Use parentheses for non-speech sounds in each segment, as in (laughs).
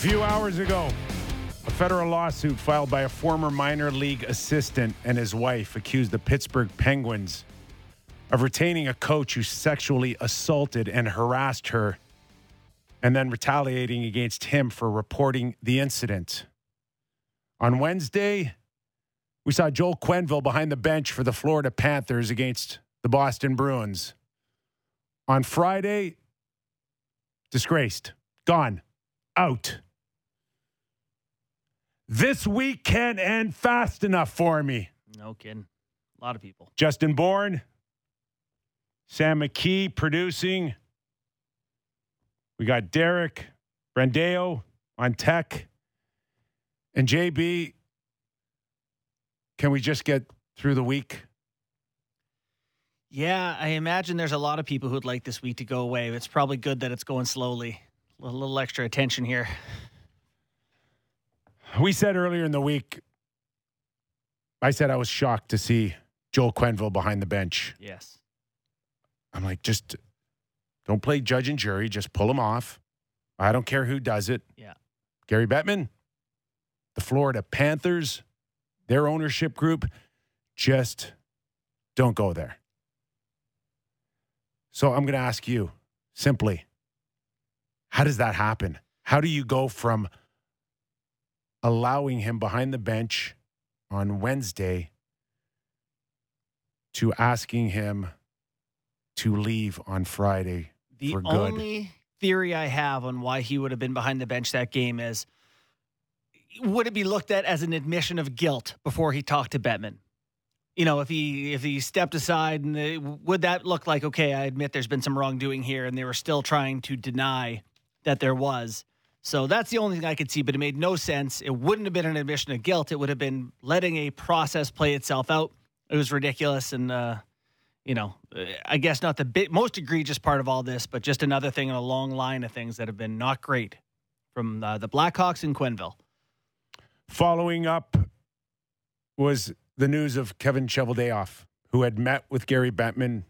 few hours ago, a federal lawsuit filed by a former minor league assistant and his wife accused the Pittsburgh Penguins of retaining a coach who sexually assaulted and harassed her and then retaliating against him for reporting the incident. On Wednesday, we saw Joel Quenneville behind the bench for the Florida Panthers against the Boston Bruins. On Friday, disgraced, gone, out. This week can't end fast enough for me. No kidding. A lot of people. Justin Bourne, Sam McKee producing. We got Derek Brandeo on tech. And JB, can we just get through the week? Yeah, I imagine there's a lot of people who'd like this week to go away. It's probably good that it's going slowly. A little extra attention here. We said earlier in the week, I said I was shocked to see Joel Quenneville behind the bench. Yes. I'm like, just don't play judge and jury. Just pull him off. I don't care who does it. Yeah. Gary Bettman, the Florida Panthers, their ownership group, just don't go there. So I'm going to ask you simply how does that happen? How do you go from allowing him behind the bench on Wednesday to asking him to leave on Friday The for good? only theory I have on why he would have been behind the bench that game is would it be looked at as an admission of guilt before he talked to Bettman? You know, if he if he stepped aside and the, would that look like okay, I admit there's been some wrongdoing here and they were still trying to deny that there was. So that's the only thing I could see, but it made no sense. It wouldn't have been an admission of guilt. It would have been letting a process play itself out. It was ridiculous and uh you know, I guess not the bit, most egregious part of all this, but just another thing in a long line of things that have been not great from uh, the Blackhawks in Quenneville. Following up was the news of Kevin Cheveldayoff, who had met with Gary Bettman.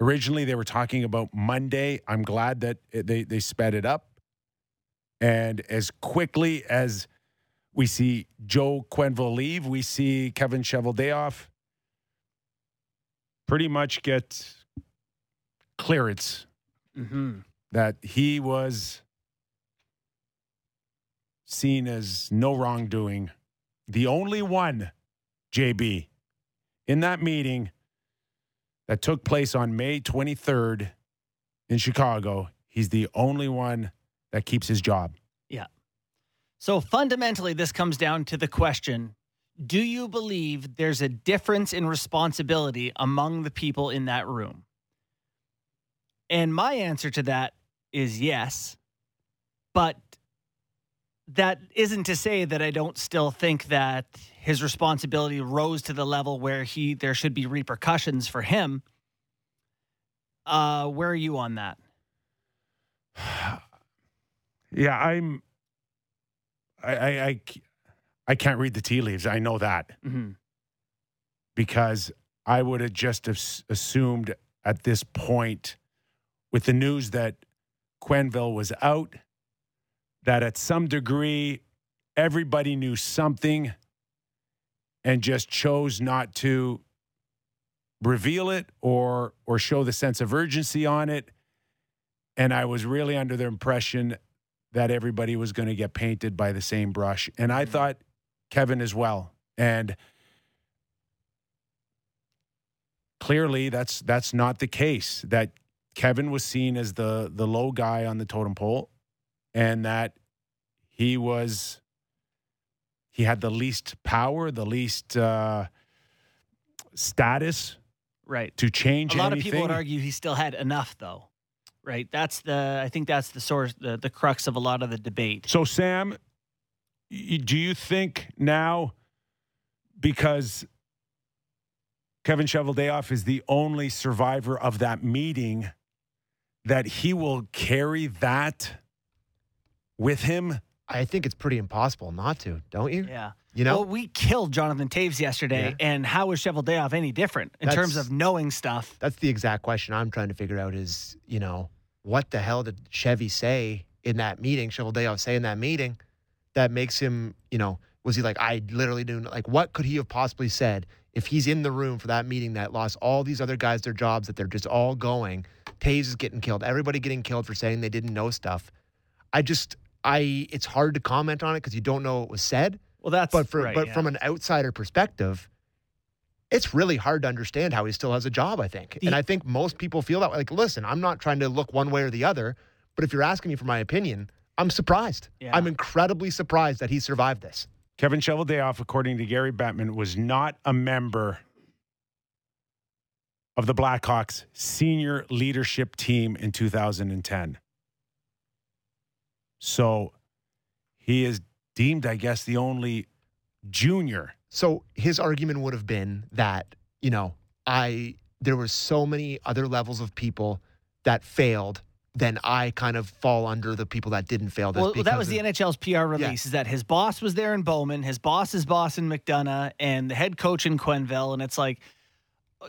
Originally, they were talking about Monday. I'm glad that they, they sped it up. And as quickly as we see Joe Quenneville leave, we see Kevin Cheveldayoff pretty much get clearance Mm-hmm. that he was seen as no wrongdoing. The only one, JB, in that meeting that took place on May 23rd in Chicago, he's the only one that keeps his job. Yeah. So fundamentally, this comes down to the question Do you believe there's a difference in responsibility among the people in that room? And my answer to that is yes. But that isn't to say that I don't still think that his responsibility rose to the level where he there should be repercussions for him. Uh, where are you on that? (sighs) (sighs) (sighs) Yeah, I'm. I, I, I, I can't read the tea leaves. I know that. hmm because I would have just as- assumed at this point, with the news that Quenneville was out, that at some degree everybody knew something and just chose not to reveal it or or show the sense of urgency on it. And I was really under the impression that everybody was going to get painted by the same brush. And I Mhm. thought Kevin as well. And clearly that's that's not the case that Kevin was seen as the the low guy on the totem pole and that he was he had the least power the least uh, status Right. to change a lot anything of people would argue he still had enough though right? That's the i think that's the source the, the crux of a lot of the debate. So, Sam, do you think now, because Kevin Cheveldayoff is the only survivor of that meeting, that he will carry that with him? I think it's pretty impossible not to, don't you? yeah. You know, well we killed Jonathan Toews yesterday and how is Cheveldayoff any different in terms of knowing stuff? That's the exact question I'm trying to figure out is, you know, what the hell did Chevy say in that meeting, Cheveldayoff say in that meeting, that makes him, you know, was he like, I literally do like what could he have possibly said if he's in the room for that meeting that lost all these other guys their jobs that they're just all going, Toews is getting killed, everybody getting killed for saying they didn't know stuff. I just I it's hard to comment on it because you don't know what was said. Well, that's But for right, but yeah. from an outsider perspective, it's really hard to understand how he still has a job, I think. and I think most people feel that way. Like, listen, I'm not trying to look one way or the other, but if you're asking me for my opinion, I'm surprised. Yeah. I'm incredibly surprised that he survived this. Kevin Shovel Cheveldayoff, according to Gary Bettman, was not a member of the Blackhawks senior leadership team in 2010. So he is deemed, I guess, the only junior. So his argument would have been that, you know, I there were so many other levels of people that failed, then I kind of fall under the people that didn't fail this. Well, well, that was the NHL's PR release. Is that his boss was there in Bowman, his boss's boss in McDonough, and the head coach in Quenneville, and it's like,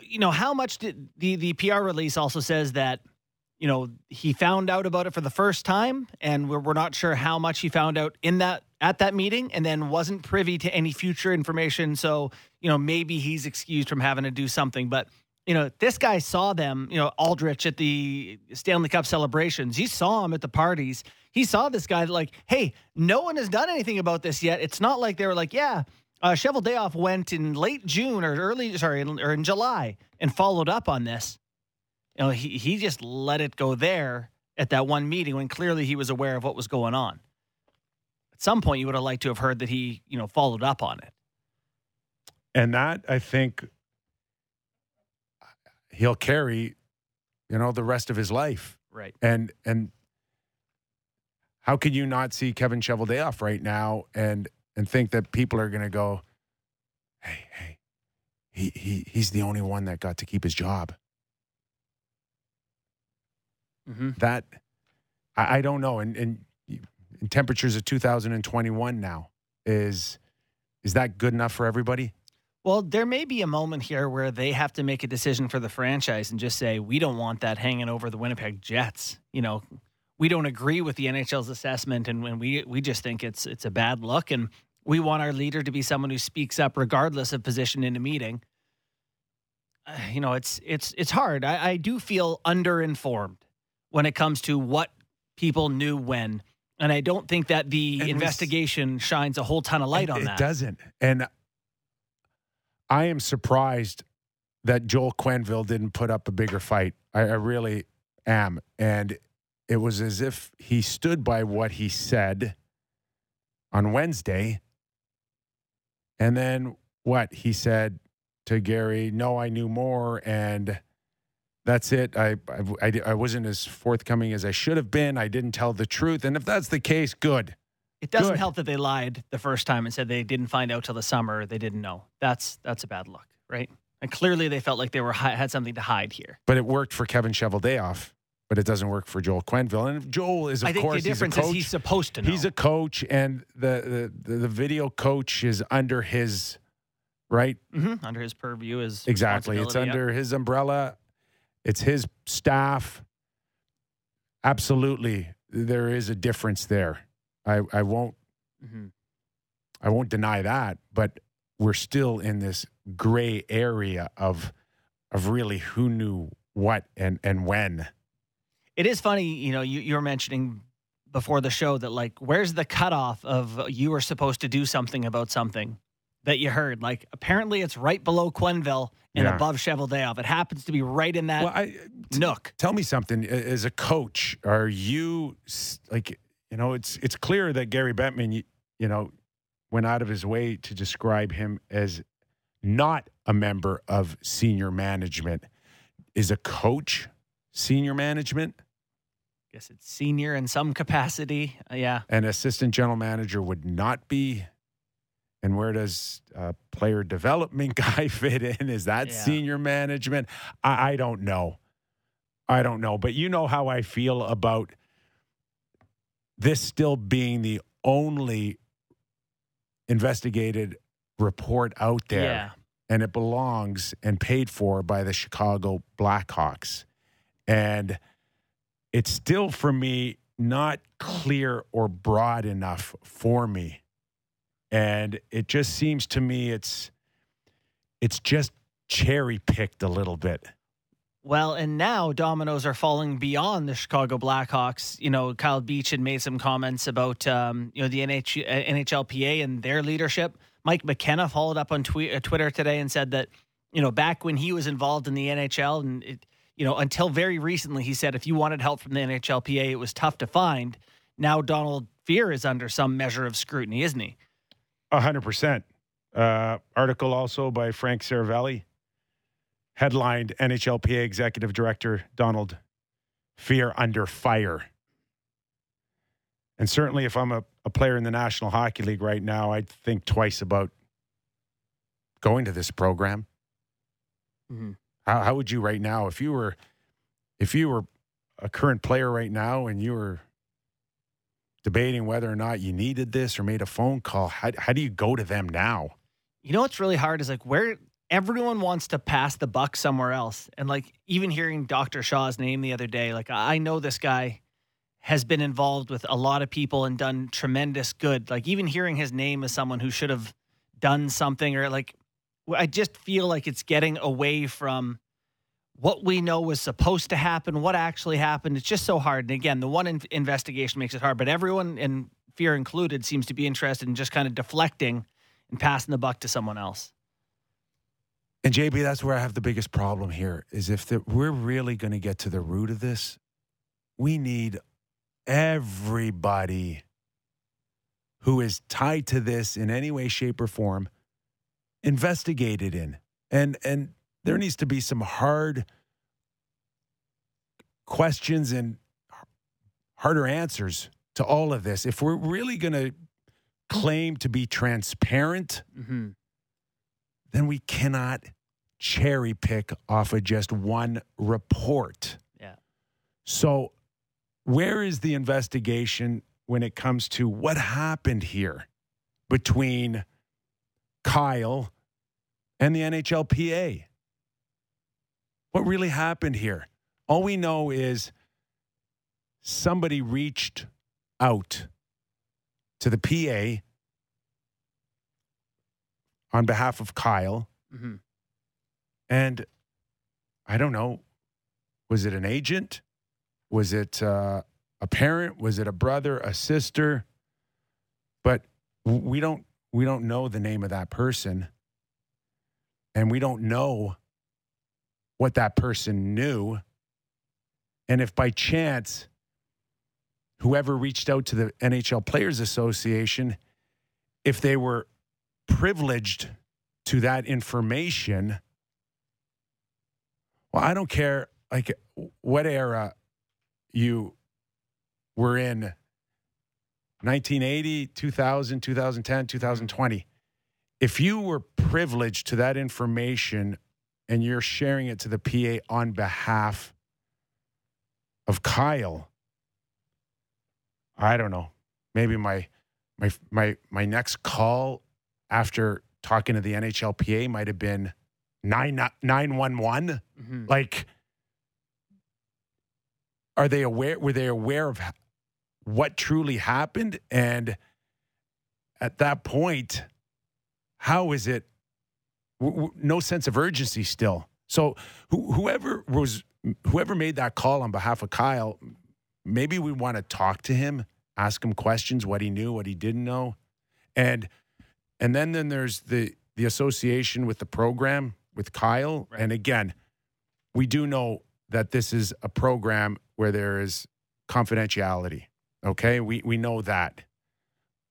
you know, how much did the the PR release also says that, you know, he found out about it for the first time, and we're we're not sure how much he found out in that at that meeting, and then wasn't privy to any future information. So, you know, maybe he's excused from having to do something, but. You know, this guy saw them, you know, Aldrich at the Stanley Cup celebrations. He saw him at the parties he saw this guy like, hey, no one has done anything about this yet. It's not like they were like, yeah, uh, Cheveldayoff went in late June or early, sorry, or in July and followed up on this. You know, he he just let it go there at that one meeting when clearly he was aware of what was going on. At some point, you would have liked to have heard that he, you know, followed up on it. And that, I think, he'll carry, you know, the rest of his life. Right. And and how could you not see Kevin Cheveldayoff right now and and think that people are going to go, hey, hey, he he he's the only one that got to keep his job. Mm-hmm. That I, I don't know. And and in temperatures of 2021 now is is that good enough for everybody? Well, there may be a moment here where they have to make a decision for the franchise and just say, we don't want that hanging over the Winnipeg Jets. You know, we don't agree with the NHL's assessment, and when we we just think it's it's a bad look, and we want our leader to be someone who speaks up regardless of position in a meeting. Uh, you know, it's it's it's hard. I, I do feel underinformed when it comes to what people knew when. And I don't think that the And we investigation shines a whole ton of light on it that. It doesn't. And I am surprised that Joel Quenneville didn't put up a bigger fight. I, I really am. And it was as if he stood by what he said on Wednesday. And then what? He said to Gary, No, I knew more. And that's it. I, I, I, I wasn't as forthcoming as I should have been. I didn't tell the truth. And if that's the case, good. It doesn't Good. help that they lied the first time and said they didn't find out till the summer. They didn't know. That's that's a bad look, right? And clearly they felt like they were had something to hide here. But it worked for Kevin Cheveldayoff, but it doesn't work for Joel Quenneville. And Joel is, of I think course, the difference he's a coach. is he's supposed to know. He's a coach, and the, the the video coach is under his right. Mhm. under his purview is Exactly, it's responsibility, yep. under his umbrella. It's his staff. Absolutely, there is a difference there. I I won't Mhm. I won't deny that, but we're still in this gray area of of really who knew what and and when. It is funny, you know, you, you were mentioning before the show that like, where's the cutoff of you were supposed to do something about something that you heard? Like, apparently it's right below Quenneville and Yeah. above Cheveldayoff. It happens to be right in that well, I nook. tell me something as a coach are you like you know it's it's clear that Gary Bettman you, you know went out of his way to describe him as not a member of senior management is a coach senior management guess it's senior in some capacity. Uh, yeah. an assistant general manager would not be and where does uh, player development (laughs) guy fit in is that Yeah. senior management I, I don't know i don't know but you know how i feel about this still being the only investigated report out there Yeah. and it belongs and paid for by the Chicago Blackhawks. And it's still, for me, not clear or broad enough for me. And it just seems to me it's it's just cherry picked a little bit. Well, and now dominoes are falling beyond the Chicago Blackhawks. You know, Kyle Beach had made some comments about um, you know the NH- NHLPA and their leadership. Mike McKenna followed up on uh, Twitter today and said that you know back when he was involved in the NHL and it, you know until very recently he said if you wanted help from the NHLPA it was tough to find. Now Donald Fehr is under some measure of scrutiny, isn't he? A hundred percent. Uh, article also by Frank Seravalli headlined NHLPA Executive Director Donald Fehr under fire. And certainly, if I'm a, a player in the National Hockey League right now, I'd think twice about going to this program. Mm-hmm. How, how would you right now, if you were, if you were a current player right now and you were debating whether or not you needed this or made a phone call, how, how do you go to them now? You know what's really hard is like where everyone wants to pass the buck somewhere else. And like even hearing Dr. Shaw's name the other day, like I know this guy has been involved with a lot of people and done tremendous good. Like even hearing his name as someone who should have done something or like I just feel like it's getting away from what we know was supposed to happen, what actually happened. It's just so hard. And again, the one in- investigation makes it hard, but everyone and Fehr included seems to be interested in just kind of deflecting and passing the buck to someone else. And JB, that's where I have the biggest problem here is if the, we're really going to get to the root of this, we need everybody who is tied to this in any way, shape, or form investigated in. And and there needs to be some hard questions and harder answers to all of this. If we're really going to claim to be transparent, Mm-hmm. then we cannot cherry pick off of just one report. Yeah. So, where is the investigation when it comes to what happened here between Kyle and the NHLPA? What really happened here? All we know is somebody reached out to the PA on behalf of Kyle. Mm-hmm. And I don't know, was it an agent? Was it uh, a parent? Was it a brother, a sister? But we don't we don't know the name of that person. And we don't know what that person knew. And if by chance whoever reached out to the NHL Players Association if they were privileged to that information well, I don't care like what era you were in 1980, 2000, 2010, 2020. If you were privileged to that information and you're sharing it to the PA on behalf of Kyle, I don't know. Maybe my my my my next call after talking to the NHLPA might have been 9 911 Mm-hmm. like are they aware were they aware of what truly happened and at that point how is it w- w- no sense of urgency still so who whoever was whoever made that call on behalf of Kyle maybe we want to talk to him ask him questions what he knew what he didn't know and and then then there's the the association with the program with Kyle Right. and again we do know that this is a program where there is confidentiality. Okay, we we know that,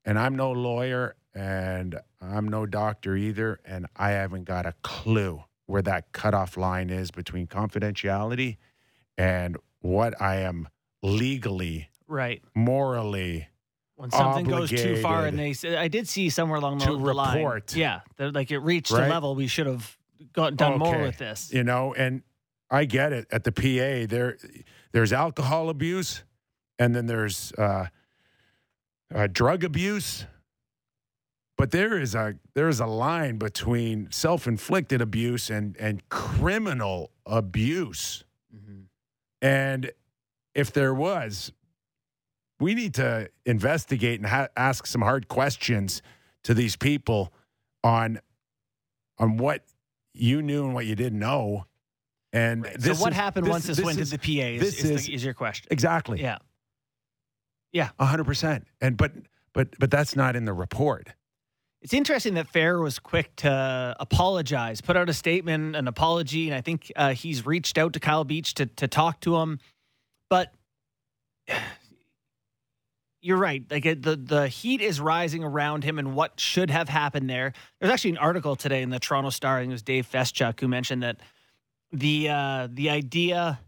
and I'm no lawyer and I'm no doctor either, and I haven't got a clue where that cutoff line is between confidentiality and what I am legally, Right. morally. When something goes too far, and they I did see somewhere along the, to the line. report. Yeah, that, like it reached Right? a level we should have got done more with this. you know and i get it at the pa there there's alcohol abuse and then there's uh, uh, drug abuse but there is a there is a line between self-inflicted abuse and and criminal abuse Mm-hmm. and if there was we need to investigate and ha- ask some hard questions to these people on on what you knew and what you didn't know. And Right. this so what is- happened this- once this, this went is- to the PA is, this is, is- the, is your question. exactly Yeah. a hundred percent. And but but but that's not in the report. It's interesting that Fehr was quick to apologize, put out a statement, an apology, and I think uh, he's reached out to Kyle Beach to to talk to him. But (sighs) you're right; like the the heat is rising around him, and what should have happened there. There's actually an article today in the Toronto Star. I think it was Dave Feschuk who mentioned that the uh, the idea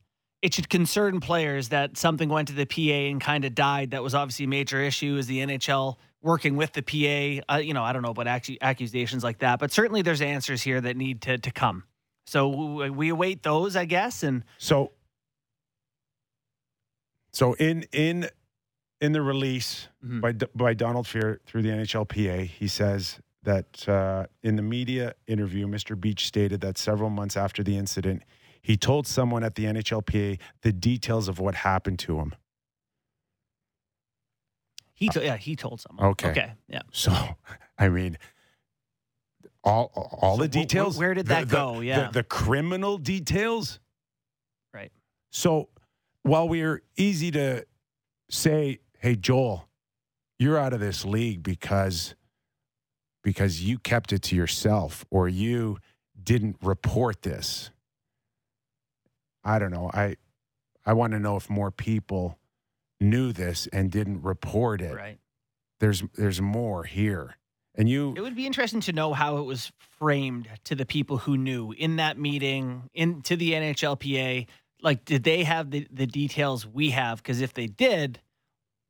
it should concern players that something went to the PA and kind of died. That was obviously a major issue. Is the NHL working with the PA? Uh, you know, I don't know about accu- accusations like that, but certainly there's answers here that need to to come. So we we await those, I guess, and So so in in in the release Mhm. by by Donald Fehr through the NHLPA, he says that uh, in the media interview, Mr. Beach stated that several months after the incident, he told someone at the NHLPA the details of what happened to him. He to- yeah he told someone. Okay. okay, yeah. So, I mean, all all So the details. where did that the- go? the- Yeah. the criminal details. Right. So, while we're easy to say, "Hey, Joel, you're out of this league because because you kept it to yourself or you didn't report this," I don't know. I I want to know if more people knew this and didn't report it. Right. There's there's more here, and you It would be interesting to know how it was framed to the people who knew in that meeting, in to the NHLPA. Like, did they have the, the details we have? Because if they did,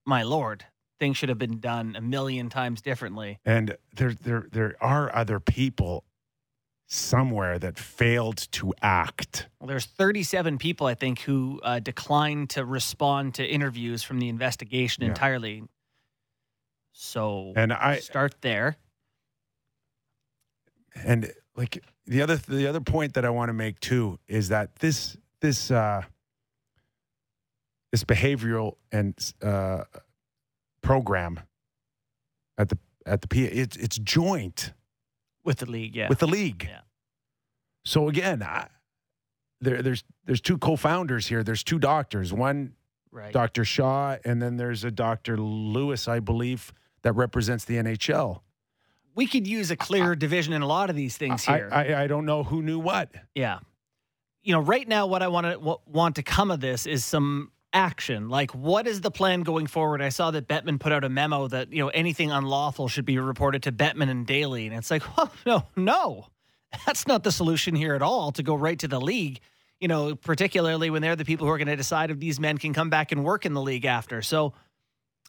my lord, things should have been done a million times differently. and there there there are other people somewhere that failed to act. Well, there's 37 people, I think, who uh, declined to respond to interviews from the investigation Yeah. entirely. So And I start there. and like the other the other point that I want to make too is that this this uh this behavioral and uh program at the at the PA it's it's joint With the league, yeah. with the league. Yeah. So again, I, there there's there's two co-founders here. There's two doctors. One right. Dr. Shaw, and then there's a Dr. Lewis, I believe, that represents the NHL. we could use a clear division in a lot of these things I, here. I, I don't know who knew what. Yeah. You know, right now, what I want to want to come of this is some action. Like, what is the plan going forward? I saw that Bettman put out a memo that you know anything unlawful should be reported to Bettman and Daly, and it's like, (laughs) oh no, no, that's not the solution here at all. To go right to the league, you know, particularly when they're the people who are going to decide if these men can come back and work in the league after. So.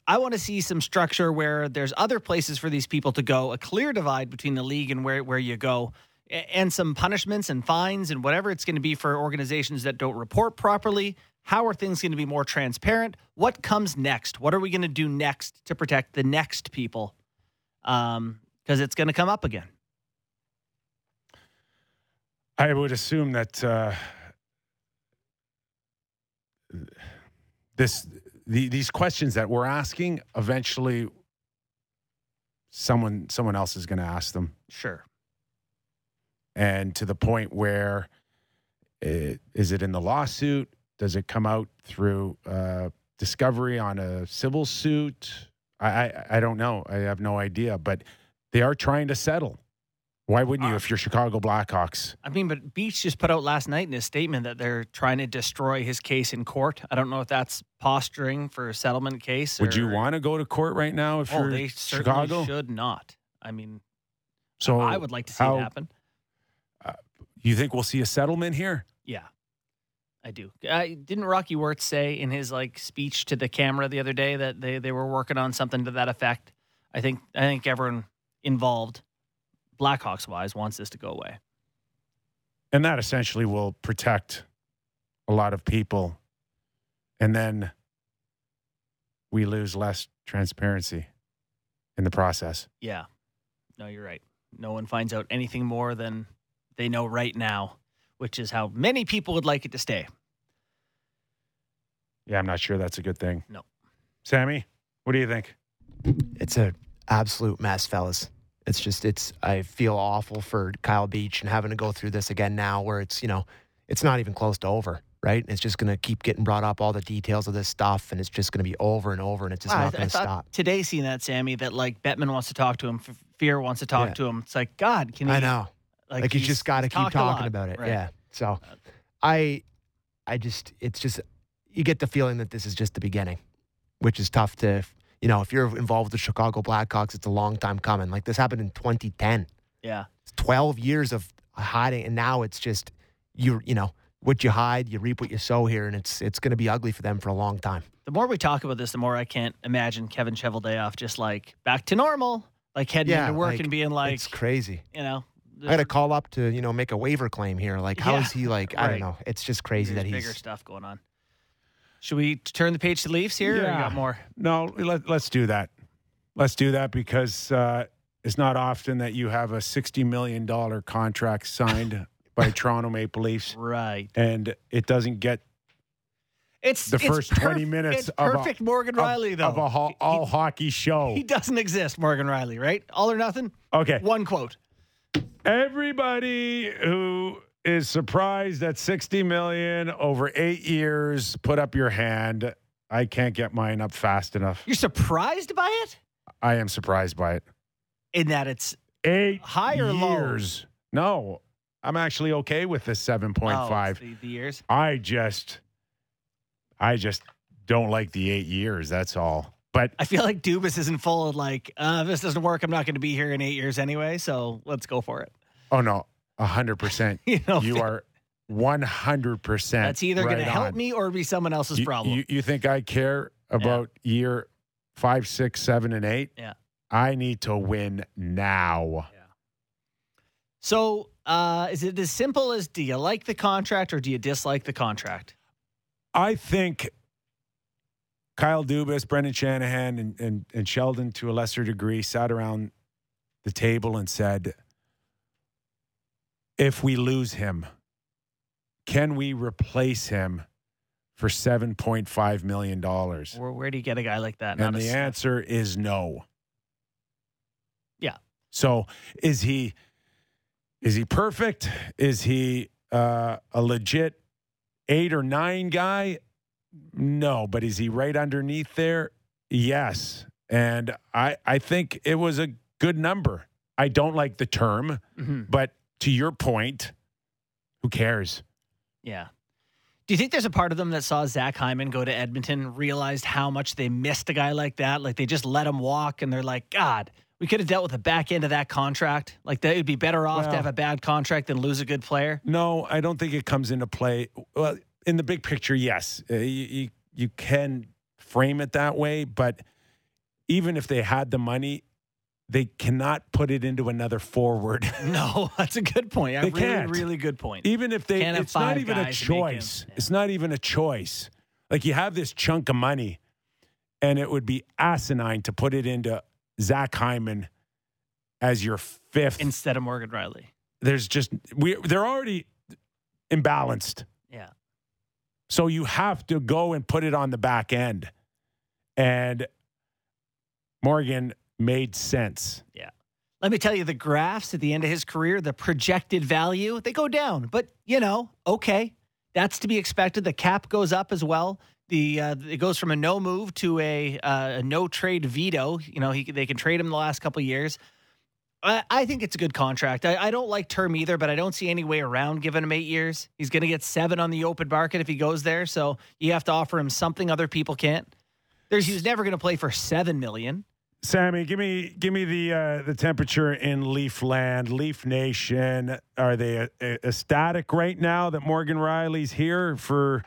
I want to see some structure where there's other places for these people to go, a clear divide between the league and where, where you go, and some punishments and fines and whatever it's going to be for organizations that don't report properly. How are things going to be more transparent? What comes next? What are we going to do next to protect the next people? Um, because it's going to come up again. I would assume that uh, this the, these questions that we're asking eventually someone someone else is going to ask them Sure. and to the point where it, is it in the lawsuit does it come out through uh, discovery on a civil suit I, I i don't know i have no idea but they are trying to settle why wouldn't you Uh, if you're chicago blackhawks I mean, but Beach just put out last night in his statement that they're trying to destroy his case in court. I don't know if that's posturing for a settlement case. would you want to go to court right now if Oh, you're they certainly chicago should not. I mean, so I would like to see how- it happen. you think we'll see a settlement here Yeah, I do. Didn't Rocky Wirtz say in his like speech to the camera the other day that they, they were working on something to that effect? I think I think everyone involved, Blackhawks wise, wants this to go away. and that essentially will protect a lot of people and then we lose less transparency in the process Yeah, no, you're right. No one finds out anything more than they know right now, which is how many people would like it to stay. yeah i'm not sure that's a good thing No. Sammy, what do you think? It's a absolute mess, fellas. It's just it's I feel awful for Kyle Beach and having to go through this again now where it's, you know, it's not even close to over, right? It's just going to keep getting brought up all the details of this stuff and it's just going to be over and over and it's just Wow, not I going to thought stop. today seeing that Sammy that like Bettman wants to talk to him, Fehr wants to talk Yeah. to him. It's like God, can he? I know. Like, you he's- just got to keep talking lot. about it. Right. Yeah. So uh, I I just it's just you get the feeling that this is just the beginning, which is tough to you know, if you're involved with the Chicago Blackhawks, it's a long time coming. Like this happened in 2010. Yeah. It's 12 years of hiding and now it's just you you know, what you hide, you reap what you sow here and it's it's going to be ugly for them for a long time. The more we talk about this, the more I can't imagine Kevin Cheveldayoff just like back to normal, like heading Yeah, into work like, and being like, it's crazy. you know, I got to call up to, you know, make a waiver claim here. Like how Yeah, is he like I right. don't know. It's just crazy there's that bigger stuff going on. Should we turn the page to Leafs here? Or Yeah. got more? No, let, let's do that. Let's do that because uh, it's not often that you have a $60 million contract signed (laughs) by Toronto Maple Leafs Right. and it doesn't get It's the it's first 20 minutes It's of a- perfect Morgan of- Rielly though. of a ho- He- all hockey show. he doesn't exist, Morgan Rielly. Right? All or nothing. Okay. One quote. Everybody who is surprised at 60 million over eight years, put up your hand. I can't get mine up fast enough. You're surprised by it I am surprised by it. in that it's Eight High or low? years. No, I'm actually okay with this 7.5. oh, the, the years. I just, I just don't like the eight years. That's all. But I feel like Dubas isn't full of like, uh, if this doesn't work, I'm not going to be here in eight years anyway. So let's go for it. oh no, hundred percent. (laughs) You know, You are one hundred percent. that's either going to help me or be someone else's you, problem. You, you think I care about year five, six, seven, and eight? Yeah. I need to win now. Yeah. So uh, is it as simple as do you like the contract or do you dislike the contract? I think Kyle Dubas, Brendan Shanahan, and, and, and Sheldon, to a lesser degree, sat around the table and said, if we lose him, can we replace him for $7.5 million? Where, where do you get a guy like that? And Not the answer is no. Yeah. So is he is he perfect? Is he uh, a legit eight or nine guy? No, but is he right underneath there? Yes. And I I think it was a good number. I don't like the term, Mhm. but to your point, who cares? Yeah. Do you think there's a part of them that saw Zach Hyman go to Edmonton, realized how much they missed a guy like that? Like they just let him walk and they're like, God, we could have dealt with the back end of that contract. Like that would be better off to have a bad contract than lose a good player. No, I don't think it comes into play. Well, in the big picture, yes, uh, you, you you can frame it that way, but even if they had the money, they cannot put it into another forward. (laughs) No, that's a good point. They really, can't. really good point. even if they, Can't it's not even a make him- choice. yeah. It's not even a choice. Like you have this chunk of money, and it would be asinine to put it into Zach Hyman as your fifth. Instead of Morgan Rielly. There's just we they're already imbalanced. Yeah. So you have to go and put it on the back end. And Morgan made sense. Yeah. Let me tell you, the graphs at the end of his career, the projected value, they go down. But, you know, okay. That's to be expected. The cap goes up as well. The uh, it goes from a no move to a, uh, a no trade veto. You know, he, they can trade him the last couple years. I, I think it's a good contract. I, I don't like term either, but I don't see any way around giving him eight years. He's going to get seven on the open market if he goes there. So you have to offer him something other people can't. There's he was never going to play for seven million. Sammy, give me give me the uh, the temperature in Leaf Land, Leaf Nation. Are they uh, ecstatic right now that Morgan Rielly's here for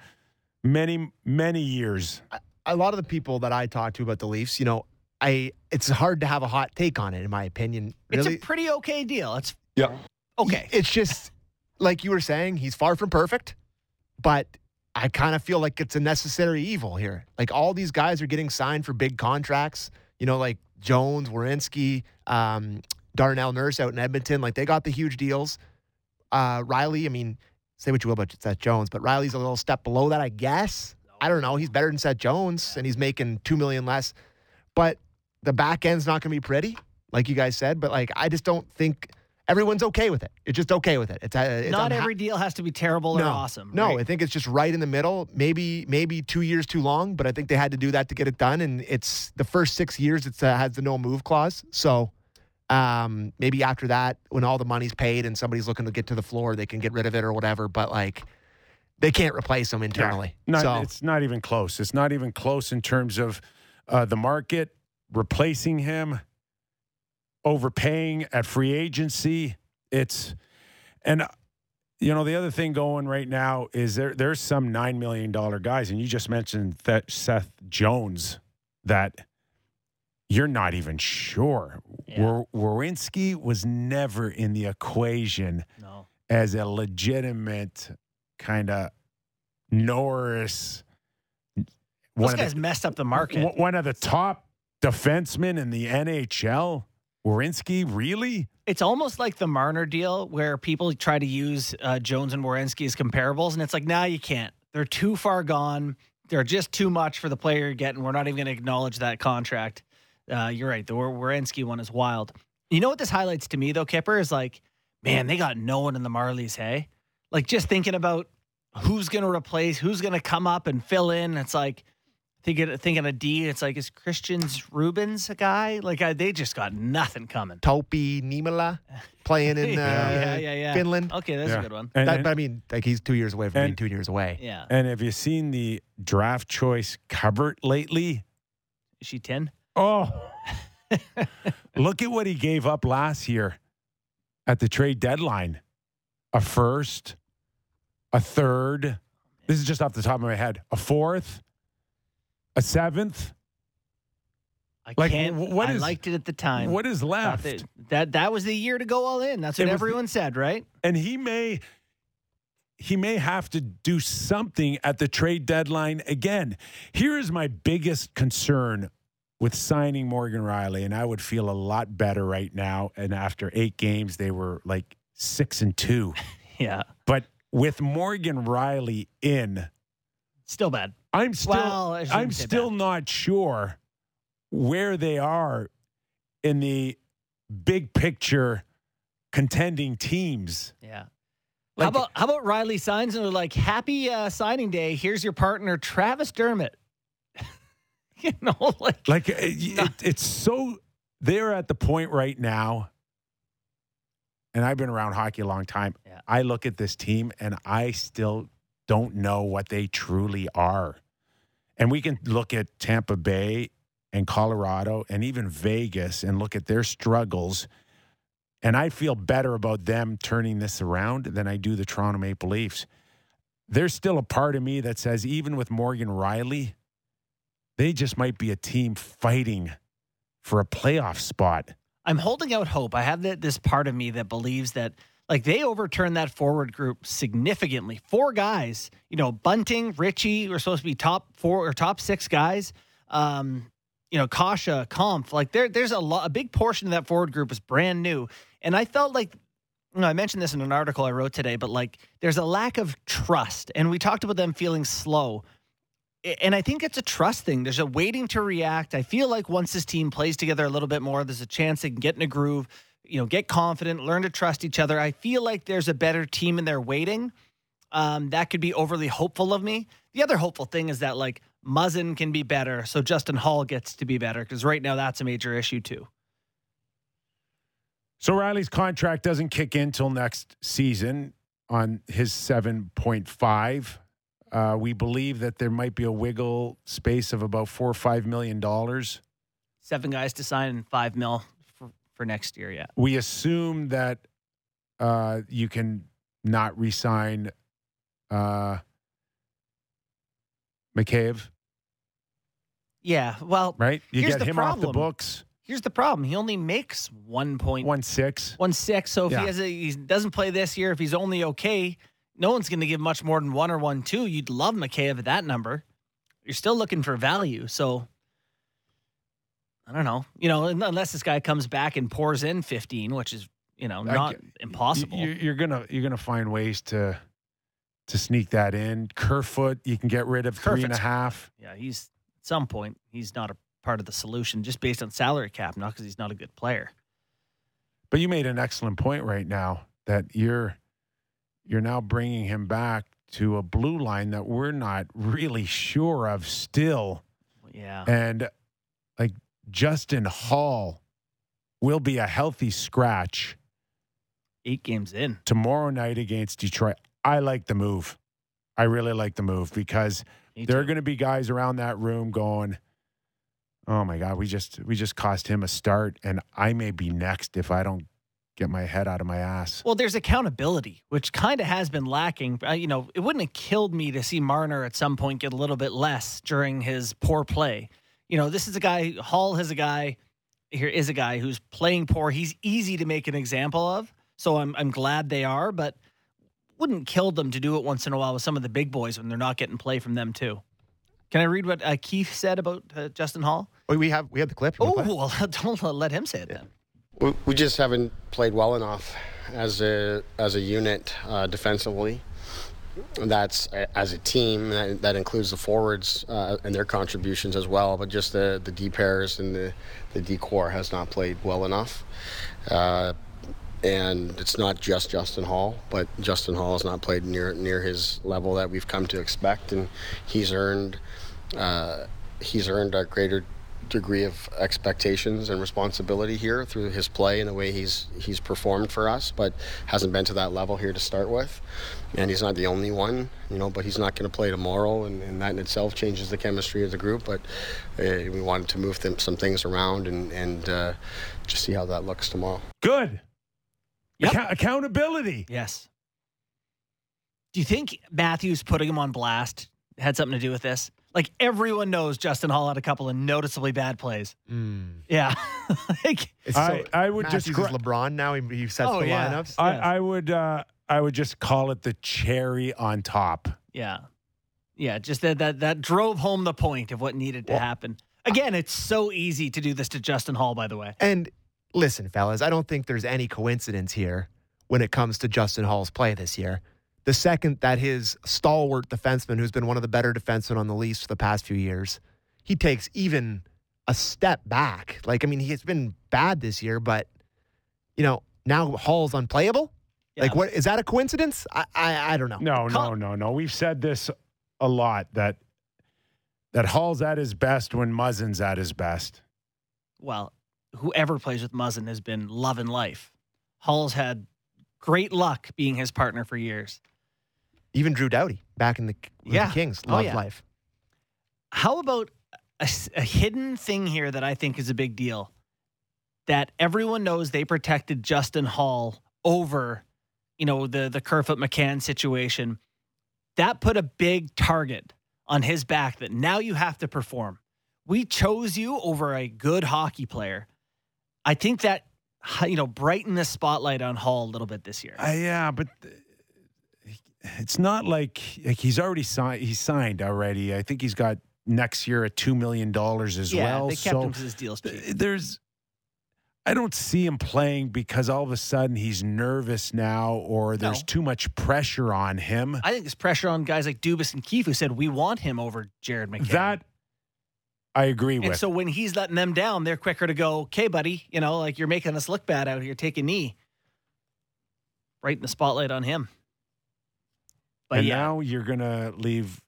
many many years? a lot of the people that I talk to about the Leafs, you know, I it's hard to have a hot take on it in my opinion. It's a pretty okay deal. It's Yeah. okay. It's just like you were saying, he's far from perfect, but I kind of feel like it's a necessary evil here. Like all these guys are getting signed for big contracts. You know, like Jones, Werenski, um, Darnell Nurse out in Edmonton. Like they got the huge deals. Uh, Rielly, I mean, say what you will about Seth Jones, but Rielly's a little step below that, I guess. I don't know. He's better than Seth Jones, and he's making two million less. But the back end's not going to be pretty, like you guys said. But like, I just don't think everyone's okay with it. It's just okay with it. It's, uh, it's Not unha- every deal has to be terrible or no, awesome. No, right? I think it's just right in the middle. Maybe maybe two years too long, but I think they had to do that to get it done. And it's the first six years. It uh, has the no move clause. So um, maybe after that, when all the money's paid and somebody's looking to get to the floor, they can get rid of it or whatever. But like, they can't replace them internally. Not, so It's not even close. It's not even close in terms of uh, the market replacing him, overpaying at free agency. It's and you know the other thing going right now is there there's some nine million dollar guys, and you just mentioned that Seth Jones that you're not even sure. Yeah. Werenski was never in the equation no. as a legitimate kind of Norris. Those guys the, messed up the market. one of the top defensemen in the NHL. Werenski, really? It's almost like the Marner deal where people try to use uh, Jones and Werenski as comparables, and it's like, nah, you can't. They're too far gone. They're just too much for the player you're getting. We're not even going to acknowledge that contract. Uh, you're right. The Werenski one is wild. You know what this highlights to me, though, Kipper, is like, man, they got no one in the Marlies, hey? Like, just thinking about who's going to replace, who's going to come up and fill in. It's like, thinking, thinking of D, it's like, is Kristians Rubins a guy? Like, I, they just got nothing coming. Topi Niemelä playing in (laughs) uh, yeah, yeah, yeah. Finland. Okay, that's Yeah. a good one. And, That, and, but I mean, like he's two years away from being two years away. Yeah. and have you seen the draft choice cupboard lately? Is she 10? Oh, (laughs) look at what he gave up last year at the trade deadline a first, a third. This is just off the top of my head. A fourth, a seventh. I Like, can't. wh- what I liked it at the time. What is left? That, that that was the year to go all in. That's what It was- everyone said, right? and he may he may have to do something at the trade deadline again. Here is my biggest concern with signing Morgan Rielly, and I would feel a lot better right now. And after eight games, they were like six and two. (laughs) Yeah. But with Morgan Rielly in, Still bad. I'm still Well, I'm still bad. not sure where they are in the big picture contending teams. Yeah. Like- how about how about Rielly signs and they're like, "Happy uh, signing day. Here's your partner, Travis Dermott." (laughs) you know, (laughs) like Like it, it, it's so they're at the point right now, and I've been around hockey a long time. Yeah. I look at this team and I still don't know what they truly are. And we can look at Tampa Bay and Colorado and even Vegas and look at their struggles. And I feel better about them turning this around than I do the Toronto Maple Leafs. There's still a part of me that says, even with Morgan Rielly, they just might be a team fighting for a playoff spot. I'm holding out hope. I have this part of me that believes that like they overturned that forward group significantly. Four guys, you know, Bunting, Ritchie were supposed to be top four or top six guys. Um, you know, Kasha, Kampf, like there, there's a lot, a big portion of that forward group is brand new, and I felt like. You know, I mentioned this in an article I wrote today, but like there's a lack of trust. And we talked about them feeling slow. And I think it's a trust thing. There's a waiting to react. I feel like once this team plays together a little bit more, there's a chance they can get in a groove, you know, get confident, learn to trust each other. I feel like there's a better team in there waiting. Um, that could be overly hopeful of me. The other hopeful thing is that like Muzzin can be better, so Justin Holl gets to be better because right now that's a major issue too. So Rielly's contract doesn't kick in till next season on his 7.5. Uh, we believe that there might be a wiggle space of about four or five million dollars. Seven guys to sign and five mil for, for next year. yet. We assume that uh, you can not resign uh, McCabe, Yeah. Well, right? You Here's get the him off the books. here's the problem. He only makes one point One six. one six. So if Yeah. he has a, he doesn't play this year, if he's only okay, no one's going to give much more than one or one two. You'd love Mikheyev at that number. You're still looking for value. So I don't know. You know, unless this guy comes back and pours in 15, which is you know not get- impossible. You, you're gonna you're gonna find ways to to sneak that in. Kerfoot, you can get rid of three and a Kerfoot's- half. Yeah, he's at some point he's not a part of the solution just based on salary cap, not because he's not a good player. But you made an excellent point right now that you're you're now bringing him back to a blue line that we're not really sure of still. Yeah, And Justin Holl will be a healthy scratch eight games in. tomorrow night against Detroit. I like the move. I really like the move because there are going to be guys around that room going, "Oh my god, we just we just cost him a start and I may be next if I don't get my head out of my ass." Well, there's accountability, which kind of has been lacking. Uh, you know, it wouldn't have killed me to see Marner at some point get a little bit less during his poor play. You know, this is a guy, Holl has a guy, here is a guy who's playing poor. He's easy to make an example of. So I'm, I'm glad they are, but wouldn't kill them to do it once in a while with some of the big boys when they're not getting play from them, too. Can I read what uh, Keefe said about uh, Justin Holl? Oh, we have we have the clip. Oh, well, (laughs) don't let him say it then. We, we just haven't played well enough as a as a unit uh, defensively. That's as a team that, that includes the forwards uh, and their contributions as well. But just the the D pairs and the the D core has not played well enough. Uh, and it's not just Justin Holl, but Justin Holl has not played near near his level that we've come to expect, and he's earned uh, he's earned a greater degree of expectations and responsibility here through his play and the way he's he's performed for us, but hasn't been to that level here to start with. And he's not the only one, you know, but he's not going to play tomorrow, and, and that in itself changes the chemistry of the group. But uh, we wanted to move them, some things around and and uh, just see how that looks tomorrow. Good. Yep. Account- accountability. Yes. Do you think Matthews putting him on blast had something to do with this? Like everyone knows Justin Holl had a couple of noticeably bad plays. Mm. Yeah. (laughs) like, It's I, I would Matthews just is LeBron now. He, he sets Oh, the yeah. lineups. I, Yes. I would uh, I would just call it the cherry on top. yeah. Yeah. Just that, that, that drove home the point of what needed to happen. Again, it's so easy to do this to Justin Holl, by the way. And listen, fellas, I don't think there's any coincidence here when it comes to Justin Holl's play this year. The second that his stalwart defenseman, who's been one of the better defensemen on the Leafs for the past few years, he takes even a step back. Like, I mean, he has been bad this year, but you know, now Holl's unplayable. Like, Yeah. what is that a coincidence? I, I, I don't know. No, no, Col- no, no. We've said this a lot that that Holl's at his best when Muzzin's at his best. Well, whoever plays with Muzzin has been loving life. Holl's had great luck being his partner for years. Even Drew Doughty back in the, Yeah. the Kings, Oh, love yeah. life. How about a hidden thing here that I think is a big deal? That everyone knows they protected Justin Holl over, you know, the the Kerfoot McCann situation. That put a big target on his back that now you have to perform. We chose you over a good hockey player. I think that you know brighten the spotlight on Holl a little bit this year. Uh, yeah, but it's not like, like he's already signed. He's signed already. I think he's got next year at two million dollars as yeah, well. they kept so him his deal's cheap. there's, I don't see him playing because all of a sudden he's nervous now, or there's No. too much pressure on him. I think there's pressure on guys like Dubas and Keefe who said we want him over Jared McCann. that I agree and with. so when he's letting them down, they're quicker to go, okay, buddy, you know, like you're making us look bad out here, take a knee. Right in the spotlight on him. But and yeah, now you're gonna leave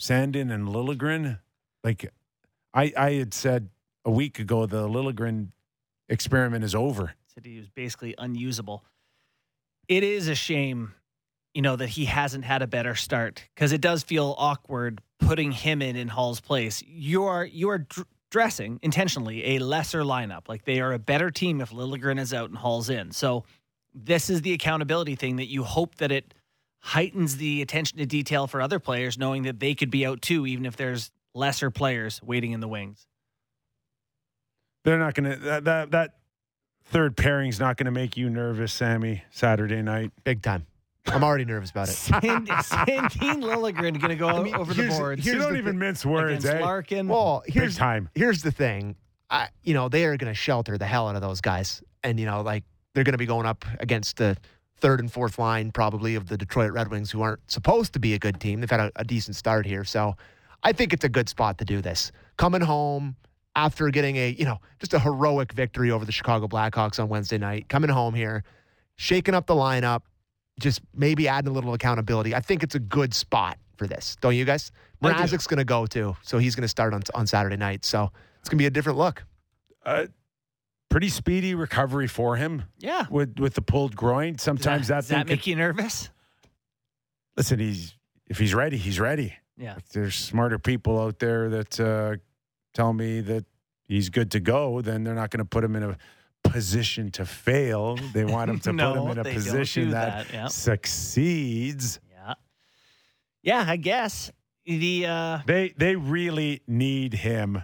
Sandin and Liljegren. Like I, I had said a week ago, the Liljegren experiment is over. said he was basically unusable. It is a shame, you know, that he hasn't had a better start because it does feel awkward putting him in in Holl's place. You are you are dr- dressing intentionally a lesser lineup. Like they are a better team if Liljegren is out and Holl's in. So this is the accountability thing that you hope that it heightens the attention to detail for other players, knowing that they could be out too, even if there's lesser players waiting in the wings. They're not gonna that that, that third pairing's not gonna make you nervous, Sammy. Saturday night. Big time. I'm already nervous about it. (laughs) Sand, Sandine Liljegren going to go I mean, over the here's- boards. You don't even thi- mince words, eh? Larkin. Well, Big here's time. here's the thing. I, you know, they are going to shelter the hell out of those guys, and you know, like they're going to be going up against the third and fourth line probably of the Detroit Red Wings, who aren't supposed to be a good team. They've had a, a decent start here, so I think it's a good spot to do this. Coming home after getting a you know just a heroic victory over the Chicago Blackhawks on Wednesday night, coming home here, shaking up the lineup, just maybe adding a little accountability. I think it's a good spot for this, don't you guys? I do. Mrazek's going to go too, so he's going to start on on Saturday night. So it's going to be a different look. Uh, pretty speedy recovery for him Yeah. with with the pulled groin. Sometimes does that, that, does thing that could- make you nervous? listen. He's if he's ready, he's ready. Yeah. There's smarter people out there that uh, tell me that he's good to go. Then they're not going to put him in a position to fail. They want him (laughs) to No, put him in a position that, that, yeah. succeeds. Yeah. Yeah, I guess. The uh They they really need him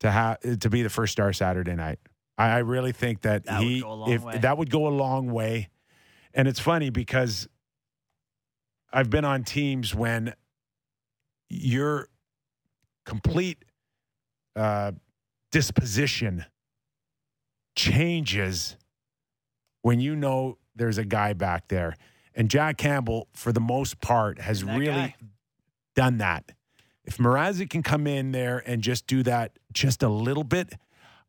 to have to be the first star Saturday night. I, I really think that, That would he go a long if way. that would go a long way. And it's funny because I've been on teams when your complete uh, disposition changes when you know there's a guy back there. And Jack Campbell, for the most part, has really guy. done that. If Mrazek can come in there and just do that just a little bit,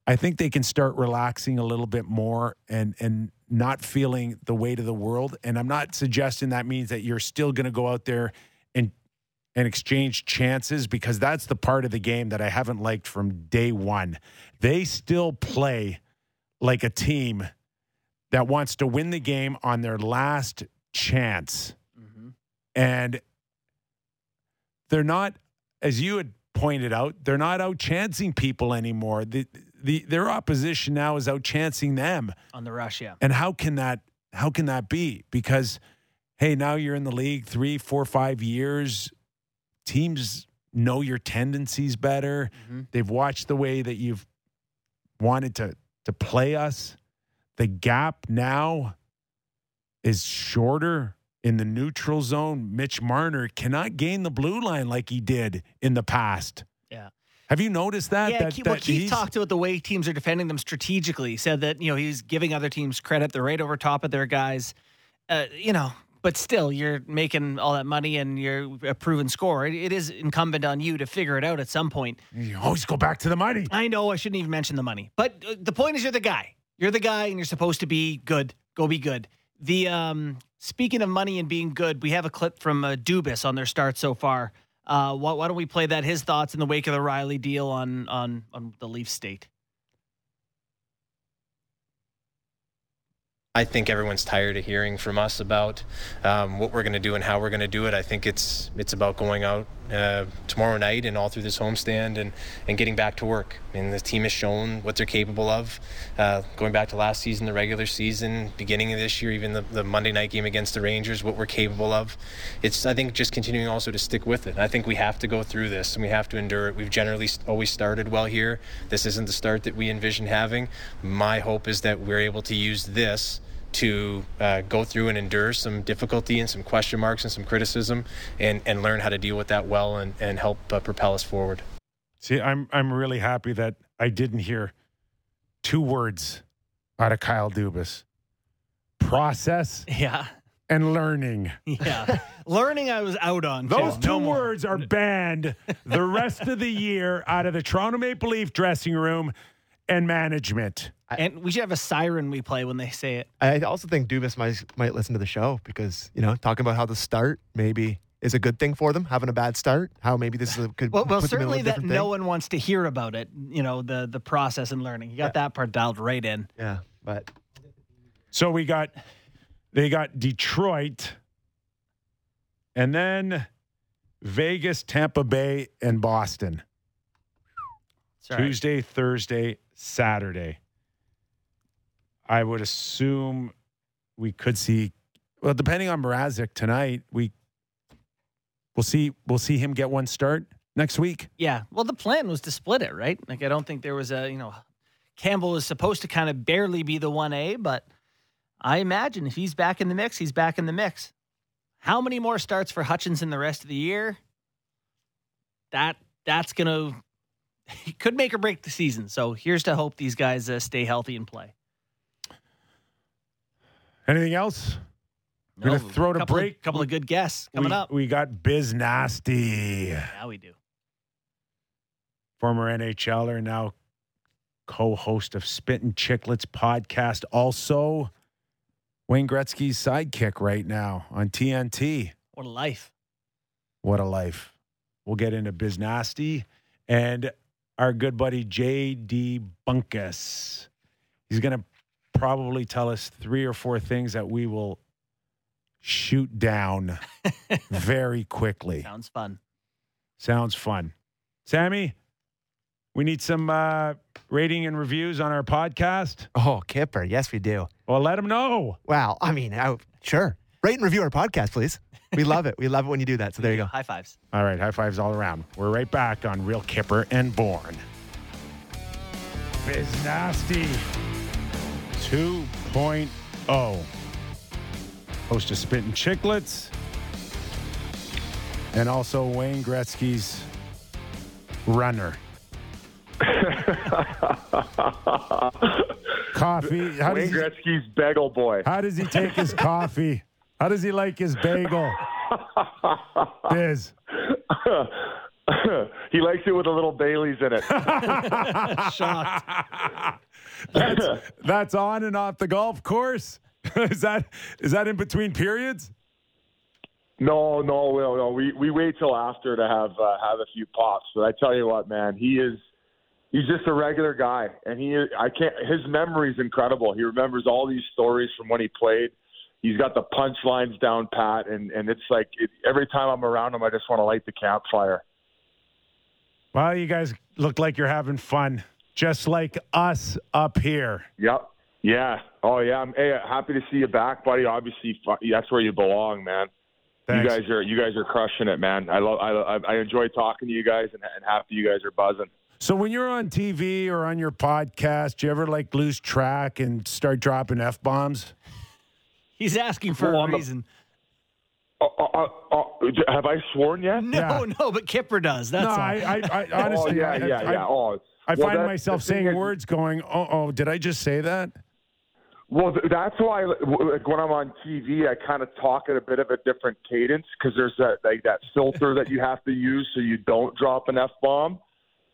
I think they can start relaxing a little bit more and and not feeling the weight of the world. And I'm not suggesting that means that you're still going to go out there and exchange chances because that's the part of the game that I haven't liked from day one. They still play like a team that wants to win the game on their last chance. mhm. And they're not, as you had pointed out, they're not out chancing people anymore. The, the their opposition now is out chancing them. on the rush, yeah. And how can that how can that be? Because hey, now you're in the league three, four, five years. Teams know your tendencies better. Mhm. They've watched the way that you've wanted to to play us. The gap now is shorter in the neutral zone. Mitch Marner cannot gain the blue line like he did in the past. Yeah. Have you noticed that? yeah, that, Keefe, well, that Keefe talked about the way teams are defending them strategically. He said that you know he's giving other teams credit; they're right over top of their guys. Uh, you know, but still, you're making all that money and you're a proven scorer. It- it is incumbent on you to figure it out at some point. You always go back to the money. I know I shouldn't even mention the money, but uh, the point is, you're the guy. You're the guy, and you're supposed to be good. Go be good. The um, speaking of money and being good, we have a clip from uh, Dubas on their start so far. Uh, why, why don't we play that? His thoughts in the wake of the Rielly deal on on on the Leaf state. I think everyone's tired of hearing from us about um, what we're going to do and how we're going to do it. I think it's it's about going out uh, tomorrow night and all through this homestand and, and getting back to work. I mean, the team has shown what they're capable of. Uh, going back to last season, the regular season, beginning of this year, even the, the Monday night game against the Rangers, what we're capable of. It's I think just continuing also to stick with it. I think we have to go through this and we have to endure it. We've generally always started well here. This isn't the start that we envision having. My hope is that we're able to use this to uh, go through and endure some difficulty and some question marks and some criticism and, and learn how to deal with that well and, and help uh, propel us forward. See, I'm I'm really happy that I didn't hear two words out of Kyle Dubas. Process (laughs) Yeah, and learning. yeah. (laughs) Learning, I was out on. Those too. two No more. words are banned the rest of the year out of the Toronto Maple Leaf dressing room and management. And we should have a siren we play when they say it. I also think Dubas might might listen to the show because you know talking about how the start maybe is a good thing for them having a bad start. How maybe this is a, (laughs) could Well, well put a certainly that different no one wants to hear about it. You know, the the process and learning. You got that part dialed right in. Yeah, but So we got they got Detroit and then Vegas, Tampa Bay, and Boston. Sorry. Tuesday, Thursday, Saturday. I would assume we could see well, depending on Mrazek tonight, we we'll see we'll see him get one start next week. Yeah. Well, the plan was to split it, right? Like, I don't think there was a, you know, Campbell was supposed to kind of barely be the 1A, but I imagine if he's back in the mix, he's back in the mix. How many more starts for Hutchinson the rest of the year? That that's (laughs) he could make or break the season. So here's to hope these guys uh, stay healthy and play. Anything else? We're gonna throw a couple break. Of, couple of good guests coming we, up. We got Biz Nasty, yeah, we do. former NHLer, and now co-host of Spittin' Chicklets podcast. Also, Wayne Gretzky's sidekick right now on TNT. What a life. What a life. We'll get into Biz Nasty and our good buddy JD Bunkis. He's going to probably tell us three or four things that we will shoot down (laughs) very quickly. Sounds fun. Sounds fun. Sammy, we need some uh, rating and reviews on our podcast. Oh, Kyper. Yes, we do. Well, let them know. Wow. I mean, I, sure. Rate and review our podcast, please. We (laughs) love it. We love it when you do that. So there you go. High fives. All right, high fives all around. We're right back on Real Kyper and Bourne. Biz Nasty 2.0. Host of Spittin' Chicklets. And also Wayne Gretzky's runner. (laughs) Coffee. How does, Wayne he, Gretzky's bagel boy. how does he take his coffee? How does he like his bagel? Biz. (laughs) he likes it with a little Bailey's in it. (laughs) Shocked. (laughs) that's, (laughs) that's on and off the golf course. (laughs) is that is that in between periods? no, no, no, no. We we wait till after to have uh, have a few pops. But I tell you what, man, he is he's just a regular guy, and he is, I can't. His memory's incredible. He remembers all these stories from when he played. He's got the punchlines down pat, and and it's like it, every time I'm around him, I just want to light the campfire. Well, you guys look like you're having fun, just like us up here. Yep. Yeah. Oh yeah. I'm hey, happy to see you back, buddy. Obviously, that's where you belong, man. Thanks. You guys are you guys are crushing it, man. I love I I enjoy talking to you guys, and, and happy you guys are buzzing. So when you're on TV or on your podcast, do you ever like lose track and start dropping f bombs? He's asking for Well, a- reason. Uh, uh, uh, have I sworn yet? No, Yeah. no, but Kyper does. That's no, all. I, I, I (laughs) honestly, oh yeah, I, yeah, I, yeah. Oh, I well, find myself saying is- words going, "Oh, oh, did I just say that?" Well, th- that's why like when I'm on TV, I kind of talk at a bit of a different cadence because there's that like that filter that you have to use so you don't drop an f bomb.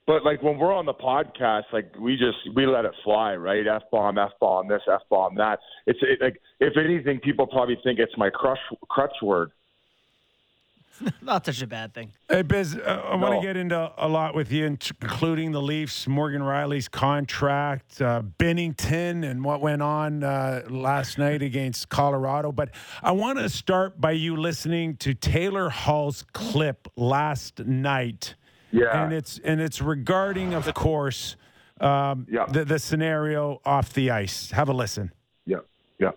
But like when we're on the podcast, like we just we let it fly, right? F bomb, f bomb, this, f bomb, that. It's it, like if anything, people probably think it's my crush crutch word. (laughs) Not such a bad thing. Hey, Biz, uh, I want to No. get into a lot with you, including the Leafs, Morgan Rielly's contract, uh, Binnington, and what went on uh, last night against Colorado. But I want to start by you listening to Taylor Hall's clip last night, Yeah. and it's and it's regarding, of course, um, Yeah. the, the scenario off the ice. Have a listen. yeah, yeah.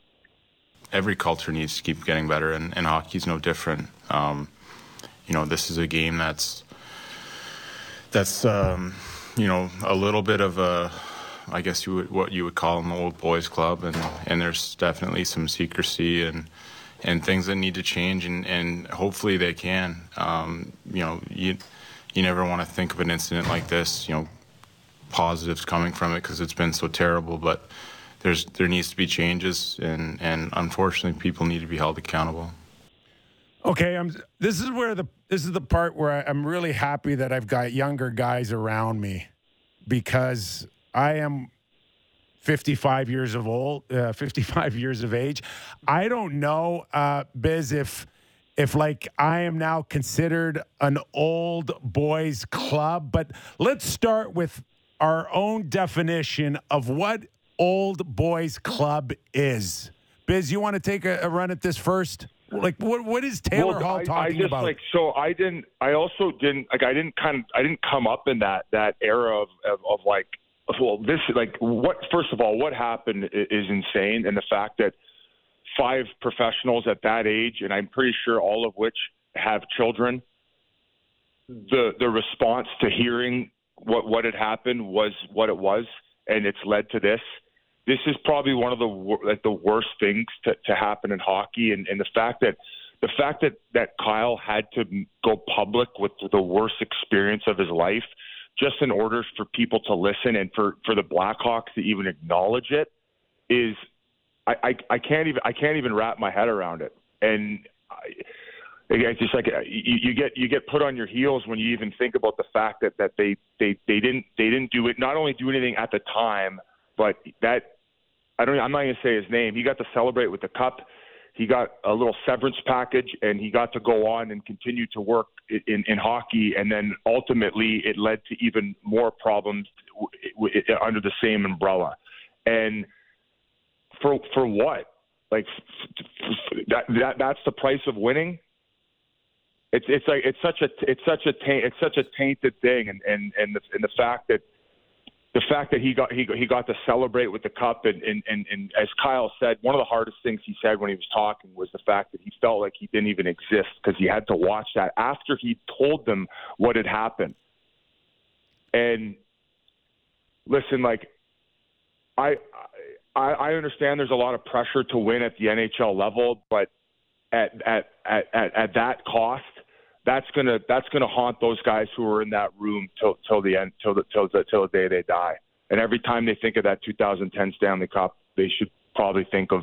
every culture needs to keep getting better, and, and hockey's no different. Um, you know, this is a game that's that's um, you know a little bit of a, I guess you would what you would call an old boys club, and and there's definitely some secrecy and and things that need to change, and and hopefully they can. Um, you know, you you never want to think of an incident like this. You know, positives coming from it because it's been so terrible, but there's there needs to be changes, and and unfortunately, people need to be held accountable. Okay, I'm. This is where the this is the part where I, I'm really happy that I've got younger guys around me, because I am 55 years of old, uh, (laughs) 55 years of age. I don't know, uh, Biz, if if like I am now considered an old boys club, but let's start with our own definition of what old boys club is. Biz, you want to take a, a run at this first? Like, what what is Taylor Hall I, talking I just about? like so I didn't. I also didn't like. I didn't kind of. I didn't come up in that that era of of, of like. Well, this like what? First of all, what happened is insane, and the fact that five professionals at that age, and I'm pretty sure all of which have children. The the response to hearing what what had happened was what it was, and it's led to this this is probably one of the like the worst things to, to happen in hockey, and, and the fact that the fact that that Kyle had to go public with the worst experience of his life, just in order for people to listen and for for the Blackhawks to even acknowledge it, is I, I I can't even I can't even wrap my head around it. And I, it's just like uh, you, you get you get put on your heels when you even think about the fact that that they they they didn't they didn't do it not only do anything at the time, but that I don't I'm not going to say his name. He got to celebrate with the cup. He got a little severance package, and he got to go on and continue to work in, in hockey. And then ultimately, it led to even more problems under the same umbrella. And for for what? Like that that that's the price of winning. It's it's like it's such a it's such a taint, it's such a tainted thing, and and and the and the fact that the fact that he got he he got to celebrate with the cup and, and and and as Kyle said, one of the hardest things he said when he was talking was the fact that he felt like he didn't even exist because he had to watch that after he told them what had happened. And listen, like I I, I understand there's a lot of pressure to win at the NHL level, but at at at at, at that cost, that's gonna that's gonna haunt those guys who are in that room till till the end till the till the till the day they die. And every time they think of that 2010 Stanley Cup, they should probably think of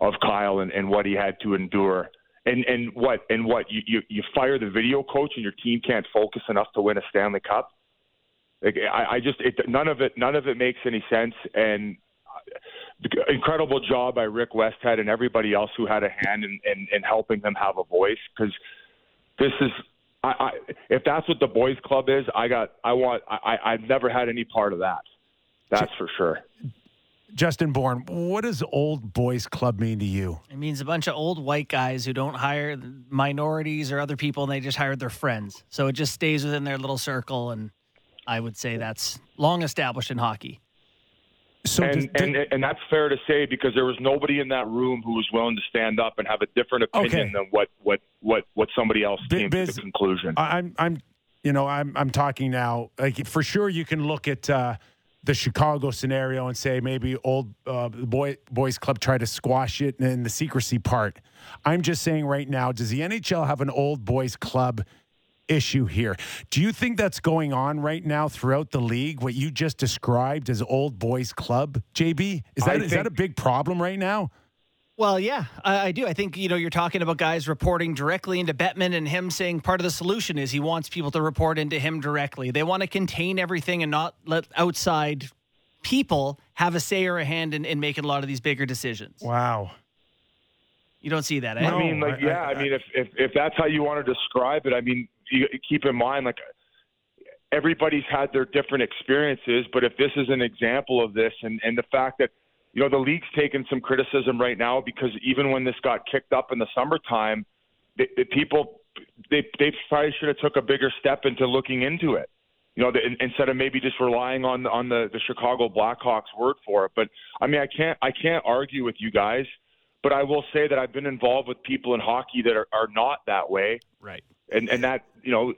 of Kyle and, and what he had to endure. And and what and what you, you you fire the video coach and your team can't focus enough to win a Stanley Cup. Like, I, I just it, none of it none of it makes any sense. And uh, incredible job by Rick Westhead and everybody else who had a hand in, in, in helping them have a voice because this is I, I, if that's what the boys club is, I got I want I I've never had any part of that. That's for sure. Justin Bourne, what does old boys club mean to you? It means a bunch of old white guys who don't hire minorities or other people and they just hire their friends. So it just stays within their little circle and I would say that's long established in hockey. So and, does, and and that's fair to say because there was nobody in that room who was willing to stand up and have a different opinion okay. than what what what what somebody else came Biz, to the conclusion. I'm I'm you know I'm I'm talking now like for sure you can look at uh, the Chicago scenario and say maybe old uh, boy boys club tried to squash it and the secrecy part. I'm just saying right now, does the NHL have an old boys club issue here. Do you think that's going on right now throughout the league? What you just described as old boys club, JB, is that is that a big problem right now? Well, yeah, I, I, do. I think you know you're talking about guys reporting directly into Bettman and him saying part of the solution is he wants people to report into him directly. They want to contain everything and not let outside people have a say or a hand in, in making a lot of these bigger decisions. Wow. You don't see that, eh? I mean, like, yeah. I, I, I mean, if, if if that's how you want to describe it, I mean, you keep in mind like everybody's had their different experiences, but if this is an example of this, and and the fact that you know the league's taken some criticism right now because even when this got kicked up in the summertime, the, the people they they probably should have took a bigger step into looking into it. You know, the, instead of maybe just relying on on the the Chicago Blackhawks word for it. But I mean, I can't I can't argue with you guys. But I will say that I've been involved with people in hockey that are, are not that way. Right and and that you know,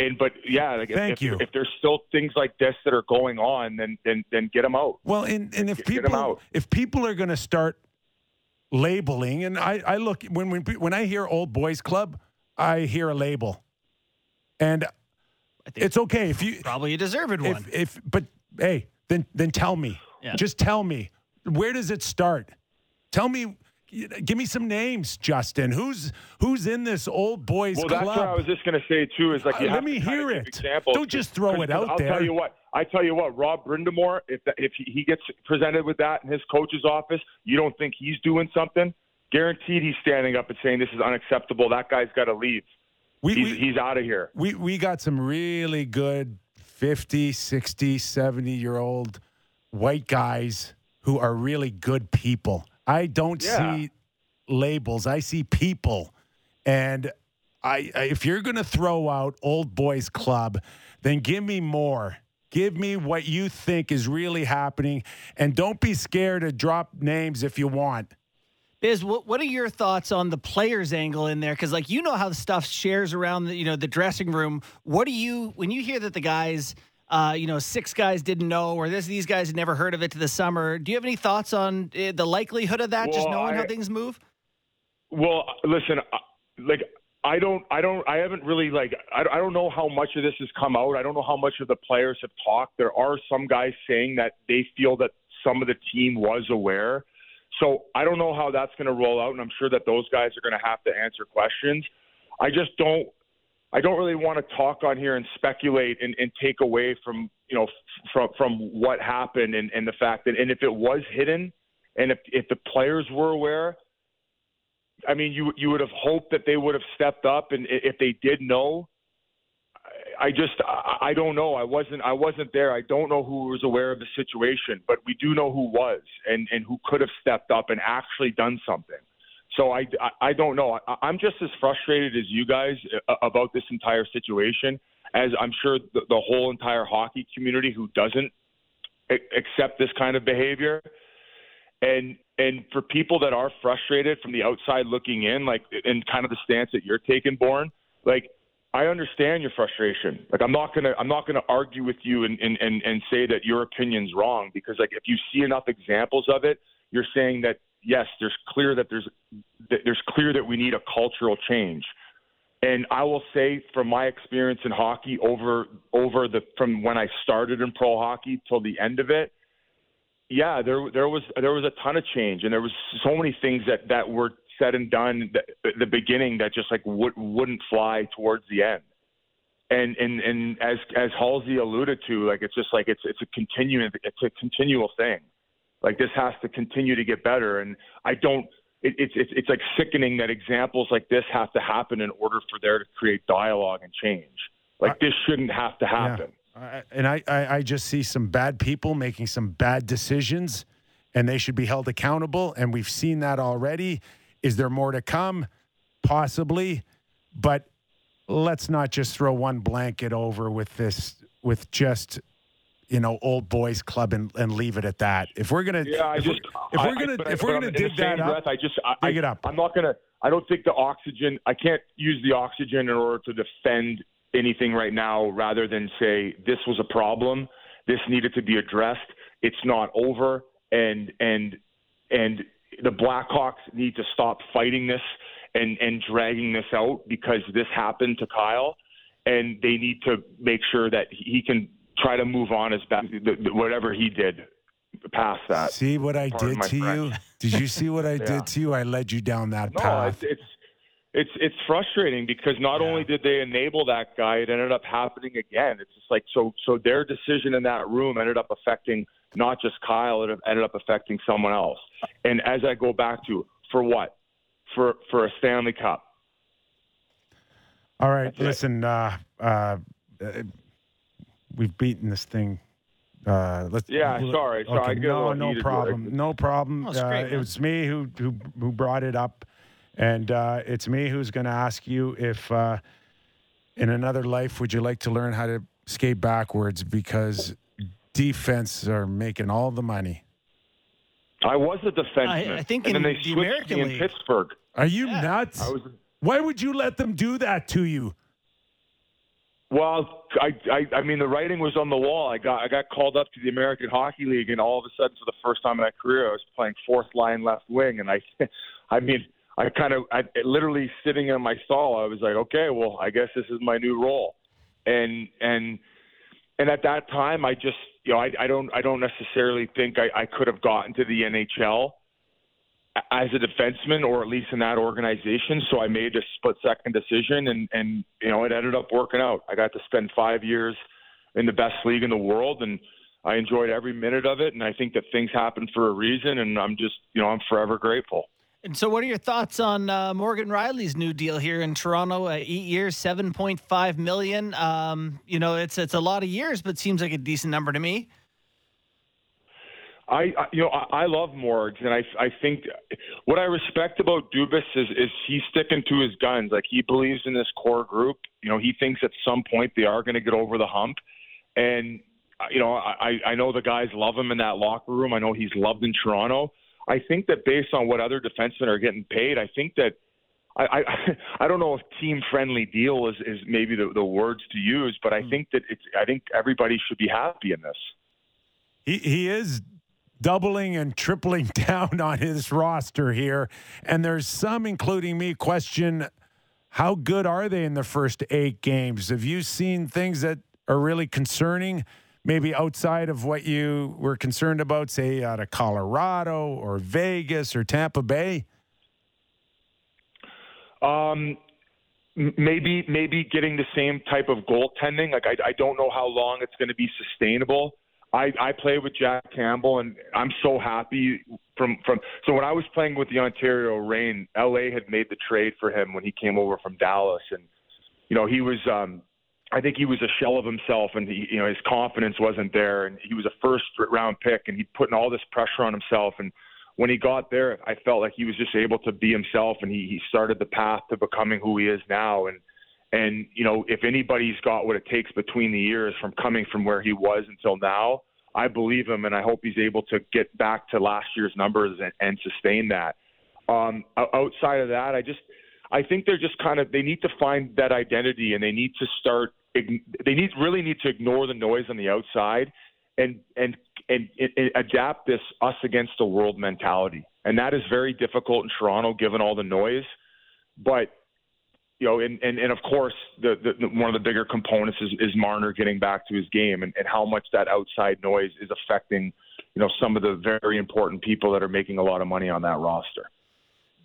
and but yeah, like thank if, you. If, if there's still things like this that are going on, then then then get them out. Well, and and if get, people get if people are going to start labeling, and I I look when when when I hear old boys club, I hear a label, and it's okay if you probably a deserved one. If, if but hey, then then tell me. Yeah. Just tell me where does it start? Tell me give me some names, Justin. Who's who's in this old boys well, club? Well, that's what I was just going to say too. Is like uh, let me hear it. Examples. Don't just throw it out I'll there. I'll tell you what. I tell you what. Rod Brind'Amour, if if he gets presented with that in his coach's office, you don't think he's doing something? Guaranteed, he's standing up and saying this is unacceptable. That guy's got to leave. We, he's, we, he's out of here. We we got some really good 50, 60, 70 year old white guys who are really good people I don't yeah. see labels. I see people. And I, I if you're going to throw out old boys club, then give me more. Give me what you think is really happening and don't be scared to drop names if you want. Biz, what, what are your thoughts on the players angle in there? Because like you know how the stuff shares around the you know the dressing room. What do you when you hear that the guys uh, you know, six guys didn't know, or this these guys had never heard of it to the summer. Do you have any thoughts on uh, the likelihood of that? Well, just knowing I, how things move. Well, listen, like I don't, I don't, I haven't really like, I, I don't know how much of this has come out. I don't know how much of the players have talked. There are some guys saying that they feel that some of the team was aware. So I don't know how that's going to roll out, and I'm sure that those guys are going to have to answer questions. I just don't. I don't really want to talk on here and speculate and, and take away from you know from from what happened and, and the fact that and if it was hidden and if if the players were aware, I mean you you would have hoped that they would have stepped up and if they did know, I just I, don't know. I wasn't I wasn't there. I don't know who was aware of the situation, but we do know who was and and who could have stepped up and actually done something. So I, I, don't know. I, I'm just as frustrated as you guys uh, about this entire situation as I'm sure the, the whole entire hockey community who doesn't accept this kind of behavior. And and for people that are frustrated from the outside looking in, like in kind of the stance that you're taking, Bourne, like I understand your frustration. Like I'm not gonna I'm not gonna argue with you and, and, and, and say that your opinion's wrong because like if you see enough examples of it, you're saying that yes, there's clear that there's that there's clear that we need a cultural change. And I will say, from my experience in hockey over over the from when I started in pro hockey till the end of it, yeah, there there was there was a ton of change, and there was so many things that that were said and done at the beginning that just like would wouldn't fly towards the end. And and and as as Halsey alluded to, like it's just like it's it's a continuing it's a continual thing. Like this has to continue to get better, and I don't. It, it's it's it's like sickening that examples like this have to happen in order for there to create dialogue and change. Like this shouldn't have to happen. Yeah. and I, I I just see some bad people making some bad decisions, and they should be held accountable. And we've seen that already. Is there more to come? Possibly, but let's not just throw one blanket over with this with just you know, old boys club and, and leave it at that. If we're gonna, yeah, I if, just, we're, if we're gonna, I, if we're gonna dig that breath, up, I just, I, dig it up. I'm not gonna. I don't think the oxygen. I can't use the oxygen in order to defend anything right now, rather than say this was a problem. This needed to be addressed. It's not over, and and and the Blackhawks need to stop fighting this and and dragging this out because this happened to Kyle, and they need to make sure that he can try to move on as best whatever he did past that. See what I did to you? (laughs) Did you see what I (laughs) yeah. did to you? I led you down that no, path. It's, it's it's frustrating because not Yeah. only did they enable that guy, it ended up happening again. It's just like so so their decision in that room ended up affecting not just Kyle, it ended up affecting someone else. And as I go back to for what? For for a Stanley Cup. All right, That's listen. Uh, uh, we've beaten this thing. Uh, let's. Yeah, sorry, sorry, Okay, get a no, no problem. here. No problem. Oh, it's uh, great, it was me who who who brought it up, and uh, it's me who's going to ask you if, uh, in another life, would you like to learn how to skate backwards because defense are making all the money. I was a defenseman. I- I think and in then they the switched American me in League- Pittsburgh. Are you Yeah. nuts? I was Why would you let them do that to you? Well, I, I, I mean, the writing was on the wall. I got, I got called up to the American Hockey League, and all of a sudden, for the first time in my career, I was playing fourth line left wing, and I, (laughs) I mean, I kind of, I literally sitting in my stall. I was like, okay, well, I guess this is my new role, and and and at that time, I just, you know, I, I don't, I don't necessarily think I, I could have gotten to the NHL as a defenseman or at least in that organization. So I made a split second decision and, and, you know, it ended up working out. I got to spend five years in the best league in the world and I enjoyed every minute of it. And I think that things happen for a reason. And I'm just, you know, I'm forever grateful. And so, what are your thoughts on uh, Morgan Rielly's new deal here in Toronto? Uh, eight years, seven point five million. Um, you know, it's it's a lot of years, but seems like a decent number to me. I, I you know I, I love Morgs, and I I think what I respect about Dubas is is he's sticking to his guns. Like he believes in this core group. You know, he thinks at some point they are going to get over the hump, and uh, you know I I know the guys love him in that locker room. I know he's loved in Toronto. I think that based on what other defensemen are getting paid, I think that. I, I (laughs) I don't know if team friendly deal is, is maybe the, the words to use, but I think that it's I think everybody should be happy in this. He he is doubling and tripling (laughs) down on his roster here, and there's some, including me, question how good are they in the first eight games? Have you seen things that are really concerning? maybe outside of what you were concerned about, say out of Colorado or Vegas or Tampa Bay? Um, maybe maybe getting the same type of goaltending. Like I, I don't know how long it's going to be sustainable. I, I play with Jack Campbell, and I'm so happy from from. So when I was playing with the Ontario Reign, LA had made the trade for him when he came over from Dallas, and you know he was. um I think he was a shell of himself, and he, you know his confidence wasn't there, and he was a first round pick, and he'd putting all this pressure on himself, and when he got there, I felt like he was just able to be himself, and he, he started the path to becoming who he is now. And and you know, if anybody's got what it takes between the years from coming from where he was until now, I believe him, and I hope he's able to get back to last year's numbers and, and sustain that. Um, outside of that, I just I think they're just kind of they need to find that identity, and they need to start. They need really need to ignore the noise on the outside and and and, and adapt this us against the world mentality. And that is very difficult in Toronto given all the noise. But you know, and, and, and of course, the, the, one of the bigger components is, is Marner getting back to his game and, and how much that outside noise is affecting, you know, some of the very important people that are making a lot of money on that roster.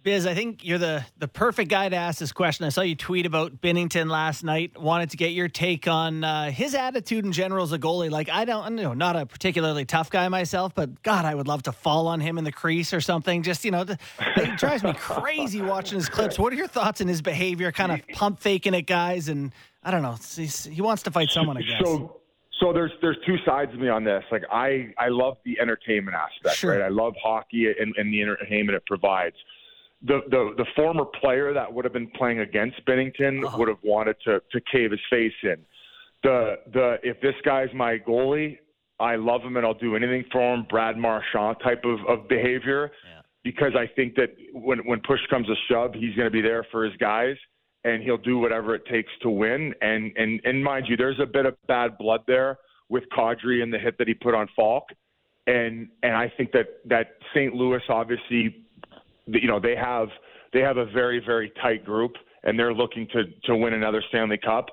Biz, I think you're the the perfect guy to ask this question. I saw you tweet about Binnington last night. Wanted to get your take on uh, his attitude in general as a goalie. Like I don't, you know, not a particularly tough guy myself, but God, I would love to fall on him in the crease or something. Just you know, it drives me crazy watching his clips. What are your thoughts on his behavior? Kind of (laughs) pump faking at guys, and I don't know. he wants to fight someone, I guess. So, so there's there's two sides of me on this. Like I I love the entertainment aspect, sure. right? I love hockey and, and the entertainment it provides the, the the former player that would have been playing against Binnington uh-huh. would have wanted to to cave his face in. The the if this guy's my goalie, I love him and I'll do anything for him. Brad Marchand type of of behavior, yeah. because I think that when when push comes to shove, he's going to be there for his guys and he'll do whatever it takes to win. And and and mind you, there's a bit of bad blood there with Kadri and the hit that he put on Faulk. And and I think that that St. Louis obviously you know they have they have a very very tight group and they're looking to to win another Stanley Cup.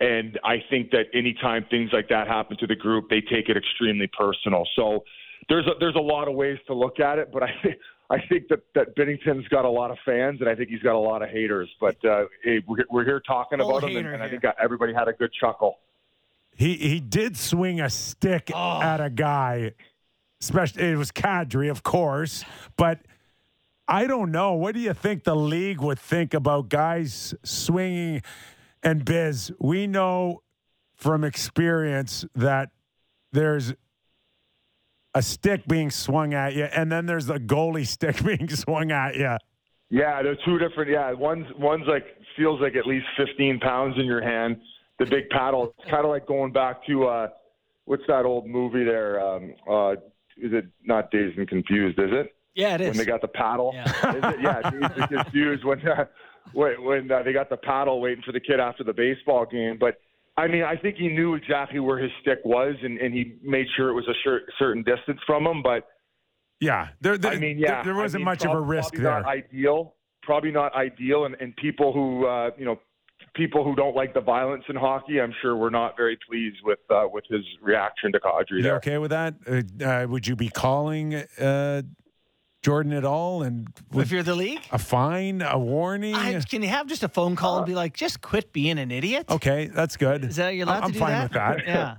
And I think that anytime things like that happen to the group, they take it extremely personal. So there's a, there's a lot of ways to look at it, but I think I think that that Binnington's got a lot of fans and I think he's got a lot of haters. But uh, hey, we're, we're here talking Full about him, and, and I think everybody had a good chuckle. He he did swing a stick oh. at a guy. Especially it was Kadri, of course, but I don't know. What do you think the league would think about guys swinging? And Biz, we know from experience that there's a stick being swung at you, and then there's the goalie (laughs) stick being swung at you. Yeah, they're two different. Yeah, one's one's like feels like at least 15 pounds in your hand. The big paddle. It's kind of like going back to uh, what's that old movie there? Um, uh, is it not Dazed and Confused? Is it? Yeah, it is. When they got the paddle. Yeah, (laughs) it, yeah confused when uh, (laughs) when, when uh, they got the paddle waiting for the kid after the baseball game. But I mean, I think he knew exactly where his stick was, and, and he made sure it was a cer- certain distance from him. But yeah, there, there I mean, yeah, there, there wasn't I mean, much probably, of a risk probably there. Not ideal, probably not ideal, and, and people who uh, you know people who don't like the violence in hockey, I'm sure were not very pleased with uh, with his reaction to Kadri. You okay with that? Uh, uh, would you be calling uh, Jordan at all? And if you're the league, a fine, a warning. I, can you have just a phone call and be like, just quit being an idiot? Okay, that's good. Is that you're allowed I'm to do fine that? with that. yeah.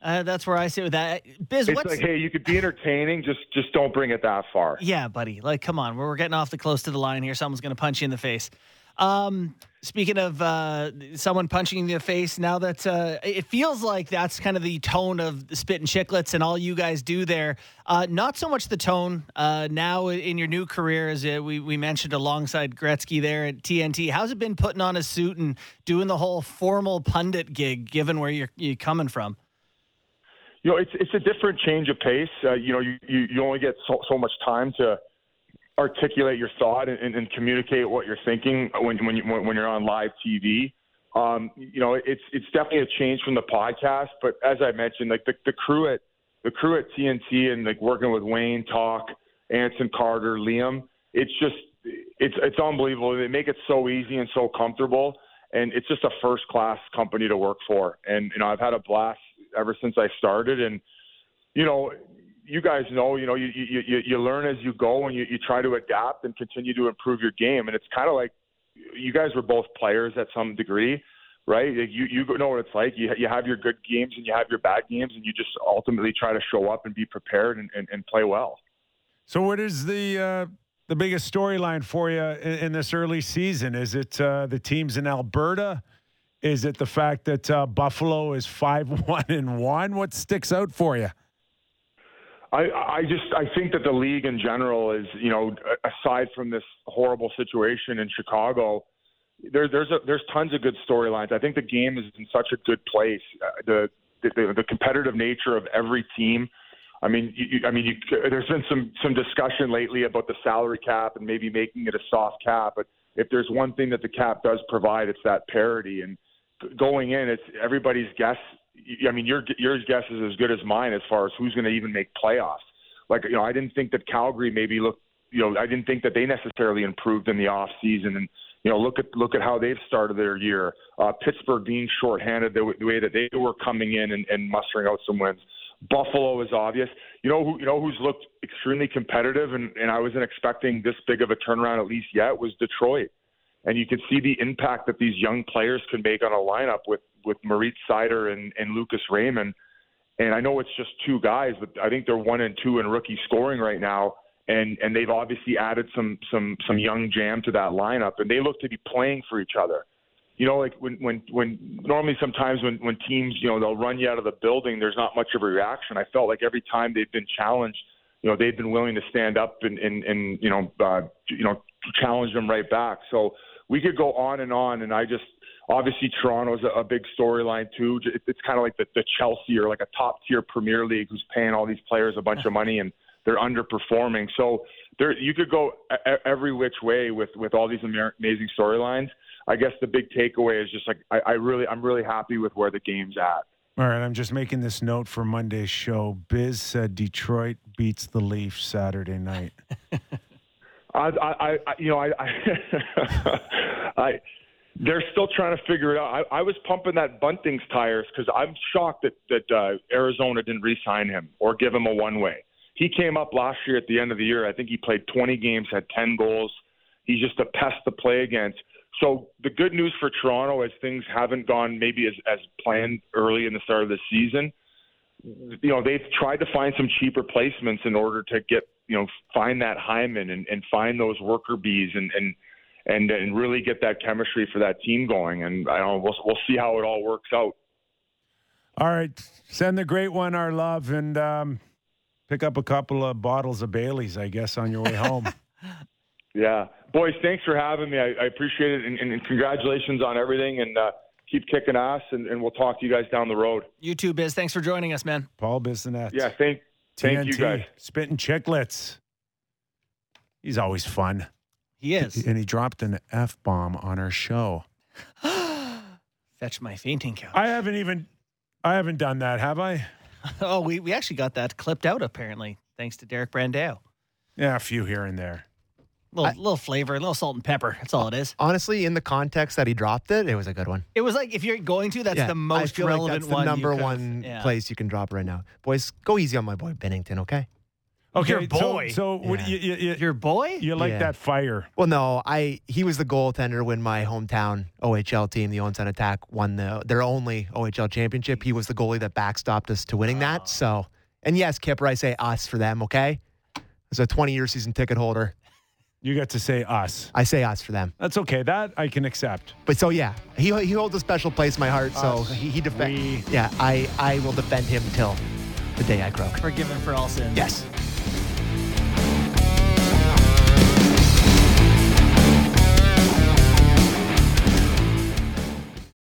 Uh, that's where I sit with that. Biz, it's what's like, hey, you could be entertaining, just just don't bring it that far. Yeah, buddy. Like, come on, we're, we're getting off the close to the line here. Someone's going to punch you in the face. Um, speaking of uh, someone punching you in the face, now that uh, it feels like that's kind of the tone of Spittin' Chicklets and all you guys do there. Uh, not so much the tone uh, now in your new career, as uh, we, we mentioned alongside Gretzky there at TNT. How's it been putting on a suit and doing the whole formal pundit gig, given where you're, you're coming from? You know, it's it's a different change of pace. Uh, you know, you, you, you only get so, so much time to articulate your thought and, and, communicate what you're thinking when when you when you're on live TV. Um, you know, it's it's definitely a change from the podcast. But as I mentioned, like the, the crew at the crew at TNT and like working with Wayne, Talk, Anson Carter, Liam, it's just it's it's unbelievable. They make it so easy and so comfortable, and it's just a first class company to work for. And you know, I've had a blast ever since I started, and you know, you guys know, you know, you you you, learn as you go, and you, you try to adapt and continue to improve your game, and it's kind of like you guys were both players at some degree right? You you know what it's like. You you have your good games and you have your bad games, and you just ultimately try to show up and be prepared and, and, and play well. So, what is the uh, the biggest storyline for you in, in, this early season? Is it uh, the teams in Alberta? Is it the fact that uh, Buffalo is five (laughs) one and one? What sticks out for you? I, I just I think that the league in general is you know aside from this horrible situation in Chicago, there, there's a, there's tons of good storylines. I think the game is in such a good place. Uh, the, the the competitive nature of every team. I mean, you, I mean, you, there's been some some discussion lately about the salary cap and maybe making it a soft cap. But if there's one thing that the cap does provide, it's that parity. And going in, it's everybody's guess. I mean, your your guess is as good as mine as far as who's going to even make playoffs. Like, you know, I didn't think that Calgary maybe looked. You know, I didn't think that they necessarily improved in the off season and you know, look at look at how they've started their year. Uh, Pittsburgh being shorthanded the, the way that they were coming in and, and mustering out some wins. Buffalo is obvious. You know who you know who's looked extremely competitive, and, and I wasn't expecting this big of a turnaround at least yet was Detroit. And you can see the impact that these young players can make on a lineup with with Moritz Seider and, and Lucas Raymond. And I know it's just two guys, but I think they're one and two in rookie scoring right now and and they've obviously added some some some young jam to that lineup, and they look to be playing for each other. You know, like when when when normally sometimes when when teams you know they'll run you out of the building, there's not much of a reaction. I felt like every time they've been challenged, you know, they've been willing to stand up and and and you know uh, you know challenge them right back. So we could go on and on, and I just obviously Toronto's a, a big storyline too. It's kind of like the, the Chelsea or like a top tier Premier League who's paying all these players a bunch of money and they're underperforming. So there, you could go every which way with with all these amazing storylines. I guess the big takeaway is just like I, I really, I'm really happy with where the game's at. All right, I'm just making this note for Monday's show. Biz said Detroit beats the Leafs Saturday night. (laughs) I, I, I, you know, I, I, (laughs) I, they're still trying to figure it out. I, I was pumping that Bunting's tires because I'm shocked that that uh, Arizona didn't re-sign him or give him a one-way he came up last year at the end of the year. I think he played 20 games, had 10 goals. He's just a pest to play against. So the good news for Toronto is things haven't gone maybe as, as planned early in the start of the season. You know, they've tried to find some cheap replacements in order to get, you know, find that Hyman and, and find those worker bees and, and, and, and really get that chemistry for that team going. And I don't know, we'll, we'll see how it all works out. All right. Send the great one our love. And, um, pick up a couple of bottles of Bailey's, I guess, on your way home. (laughs) yeah, boys, thanks for having me. I, I appreciate it, and, and, congratulations on everything. And uh, keep kicking ass, and, and, we'll talk to you guys down the road. You too, Biz. Thanks for joining us, man. Paul Bissonnette. Yeah, thank, thank you guys. Spittin' Chicklets. He's always fun. He is. And he dropped an F bomb on our show. (gasps) Fetch my fainting couch. I haven't even I haven't done that, have I? (laughs) oh, we, we actually got that clipped out apparently, thanks to Derek Brandao. Yeah, a few here and there. Little, I, little flavor, a little salt and pepper. That's all it is. Honestly, in the context that he dropped it, it was a good one. It was like if you're going to, that's yeah, the most relevant like that's the number one yeah. place you can drop right now. Boys, go easy on my boy Binnington, okay? Okay, your boy. So, so yeah. what, you, you, you, your boy? You like yeah. that fire? Well, no, I he was the goaltender when my hometown OHL team, the Owen Attack, won the their only OHL championship. He was the goalie that backstopped us to winning that. Oh. So, and yes, Kyper, I say us for them. Okay, as a 20 year season ticket holder, you get to say us. I say us for them. That's okay. That I can accept. But so yeah, he he holds a special place in my heart. Us. So he, he defends. Yeah, I I will defend him till the day I croak. Forgiven for all sins. Yes.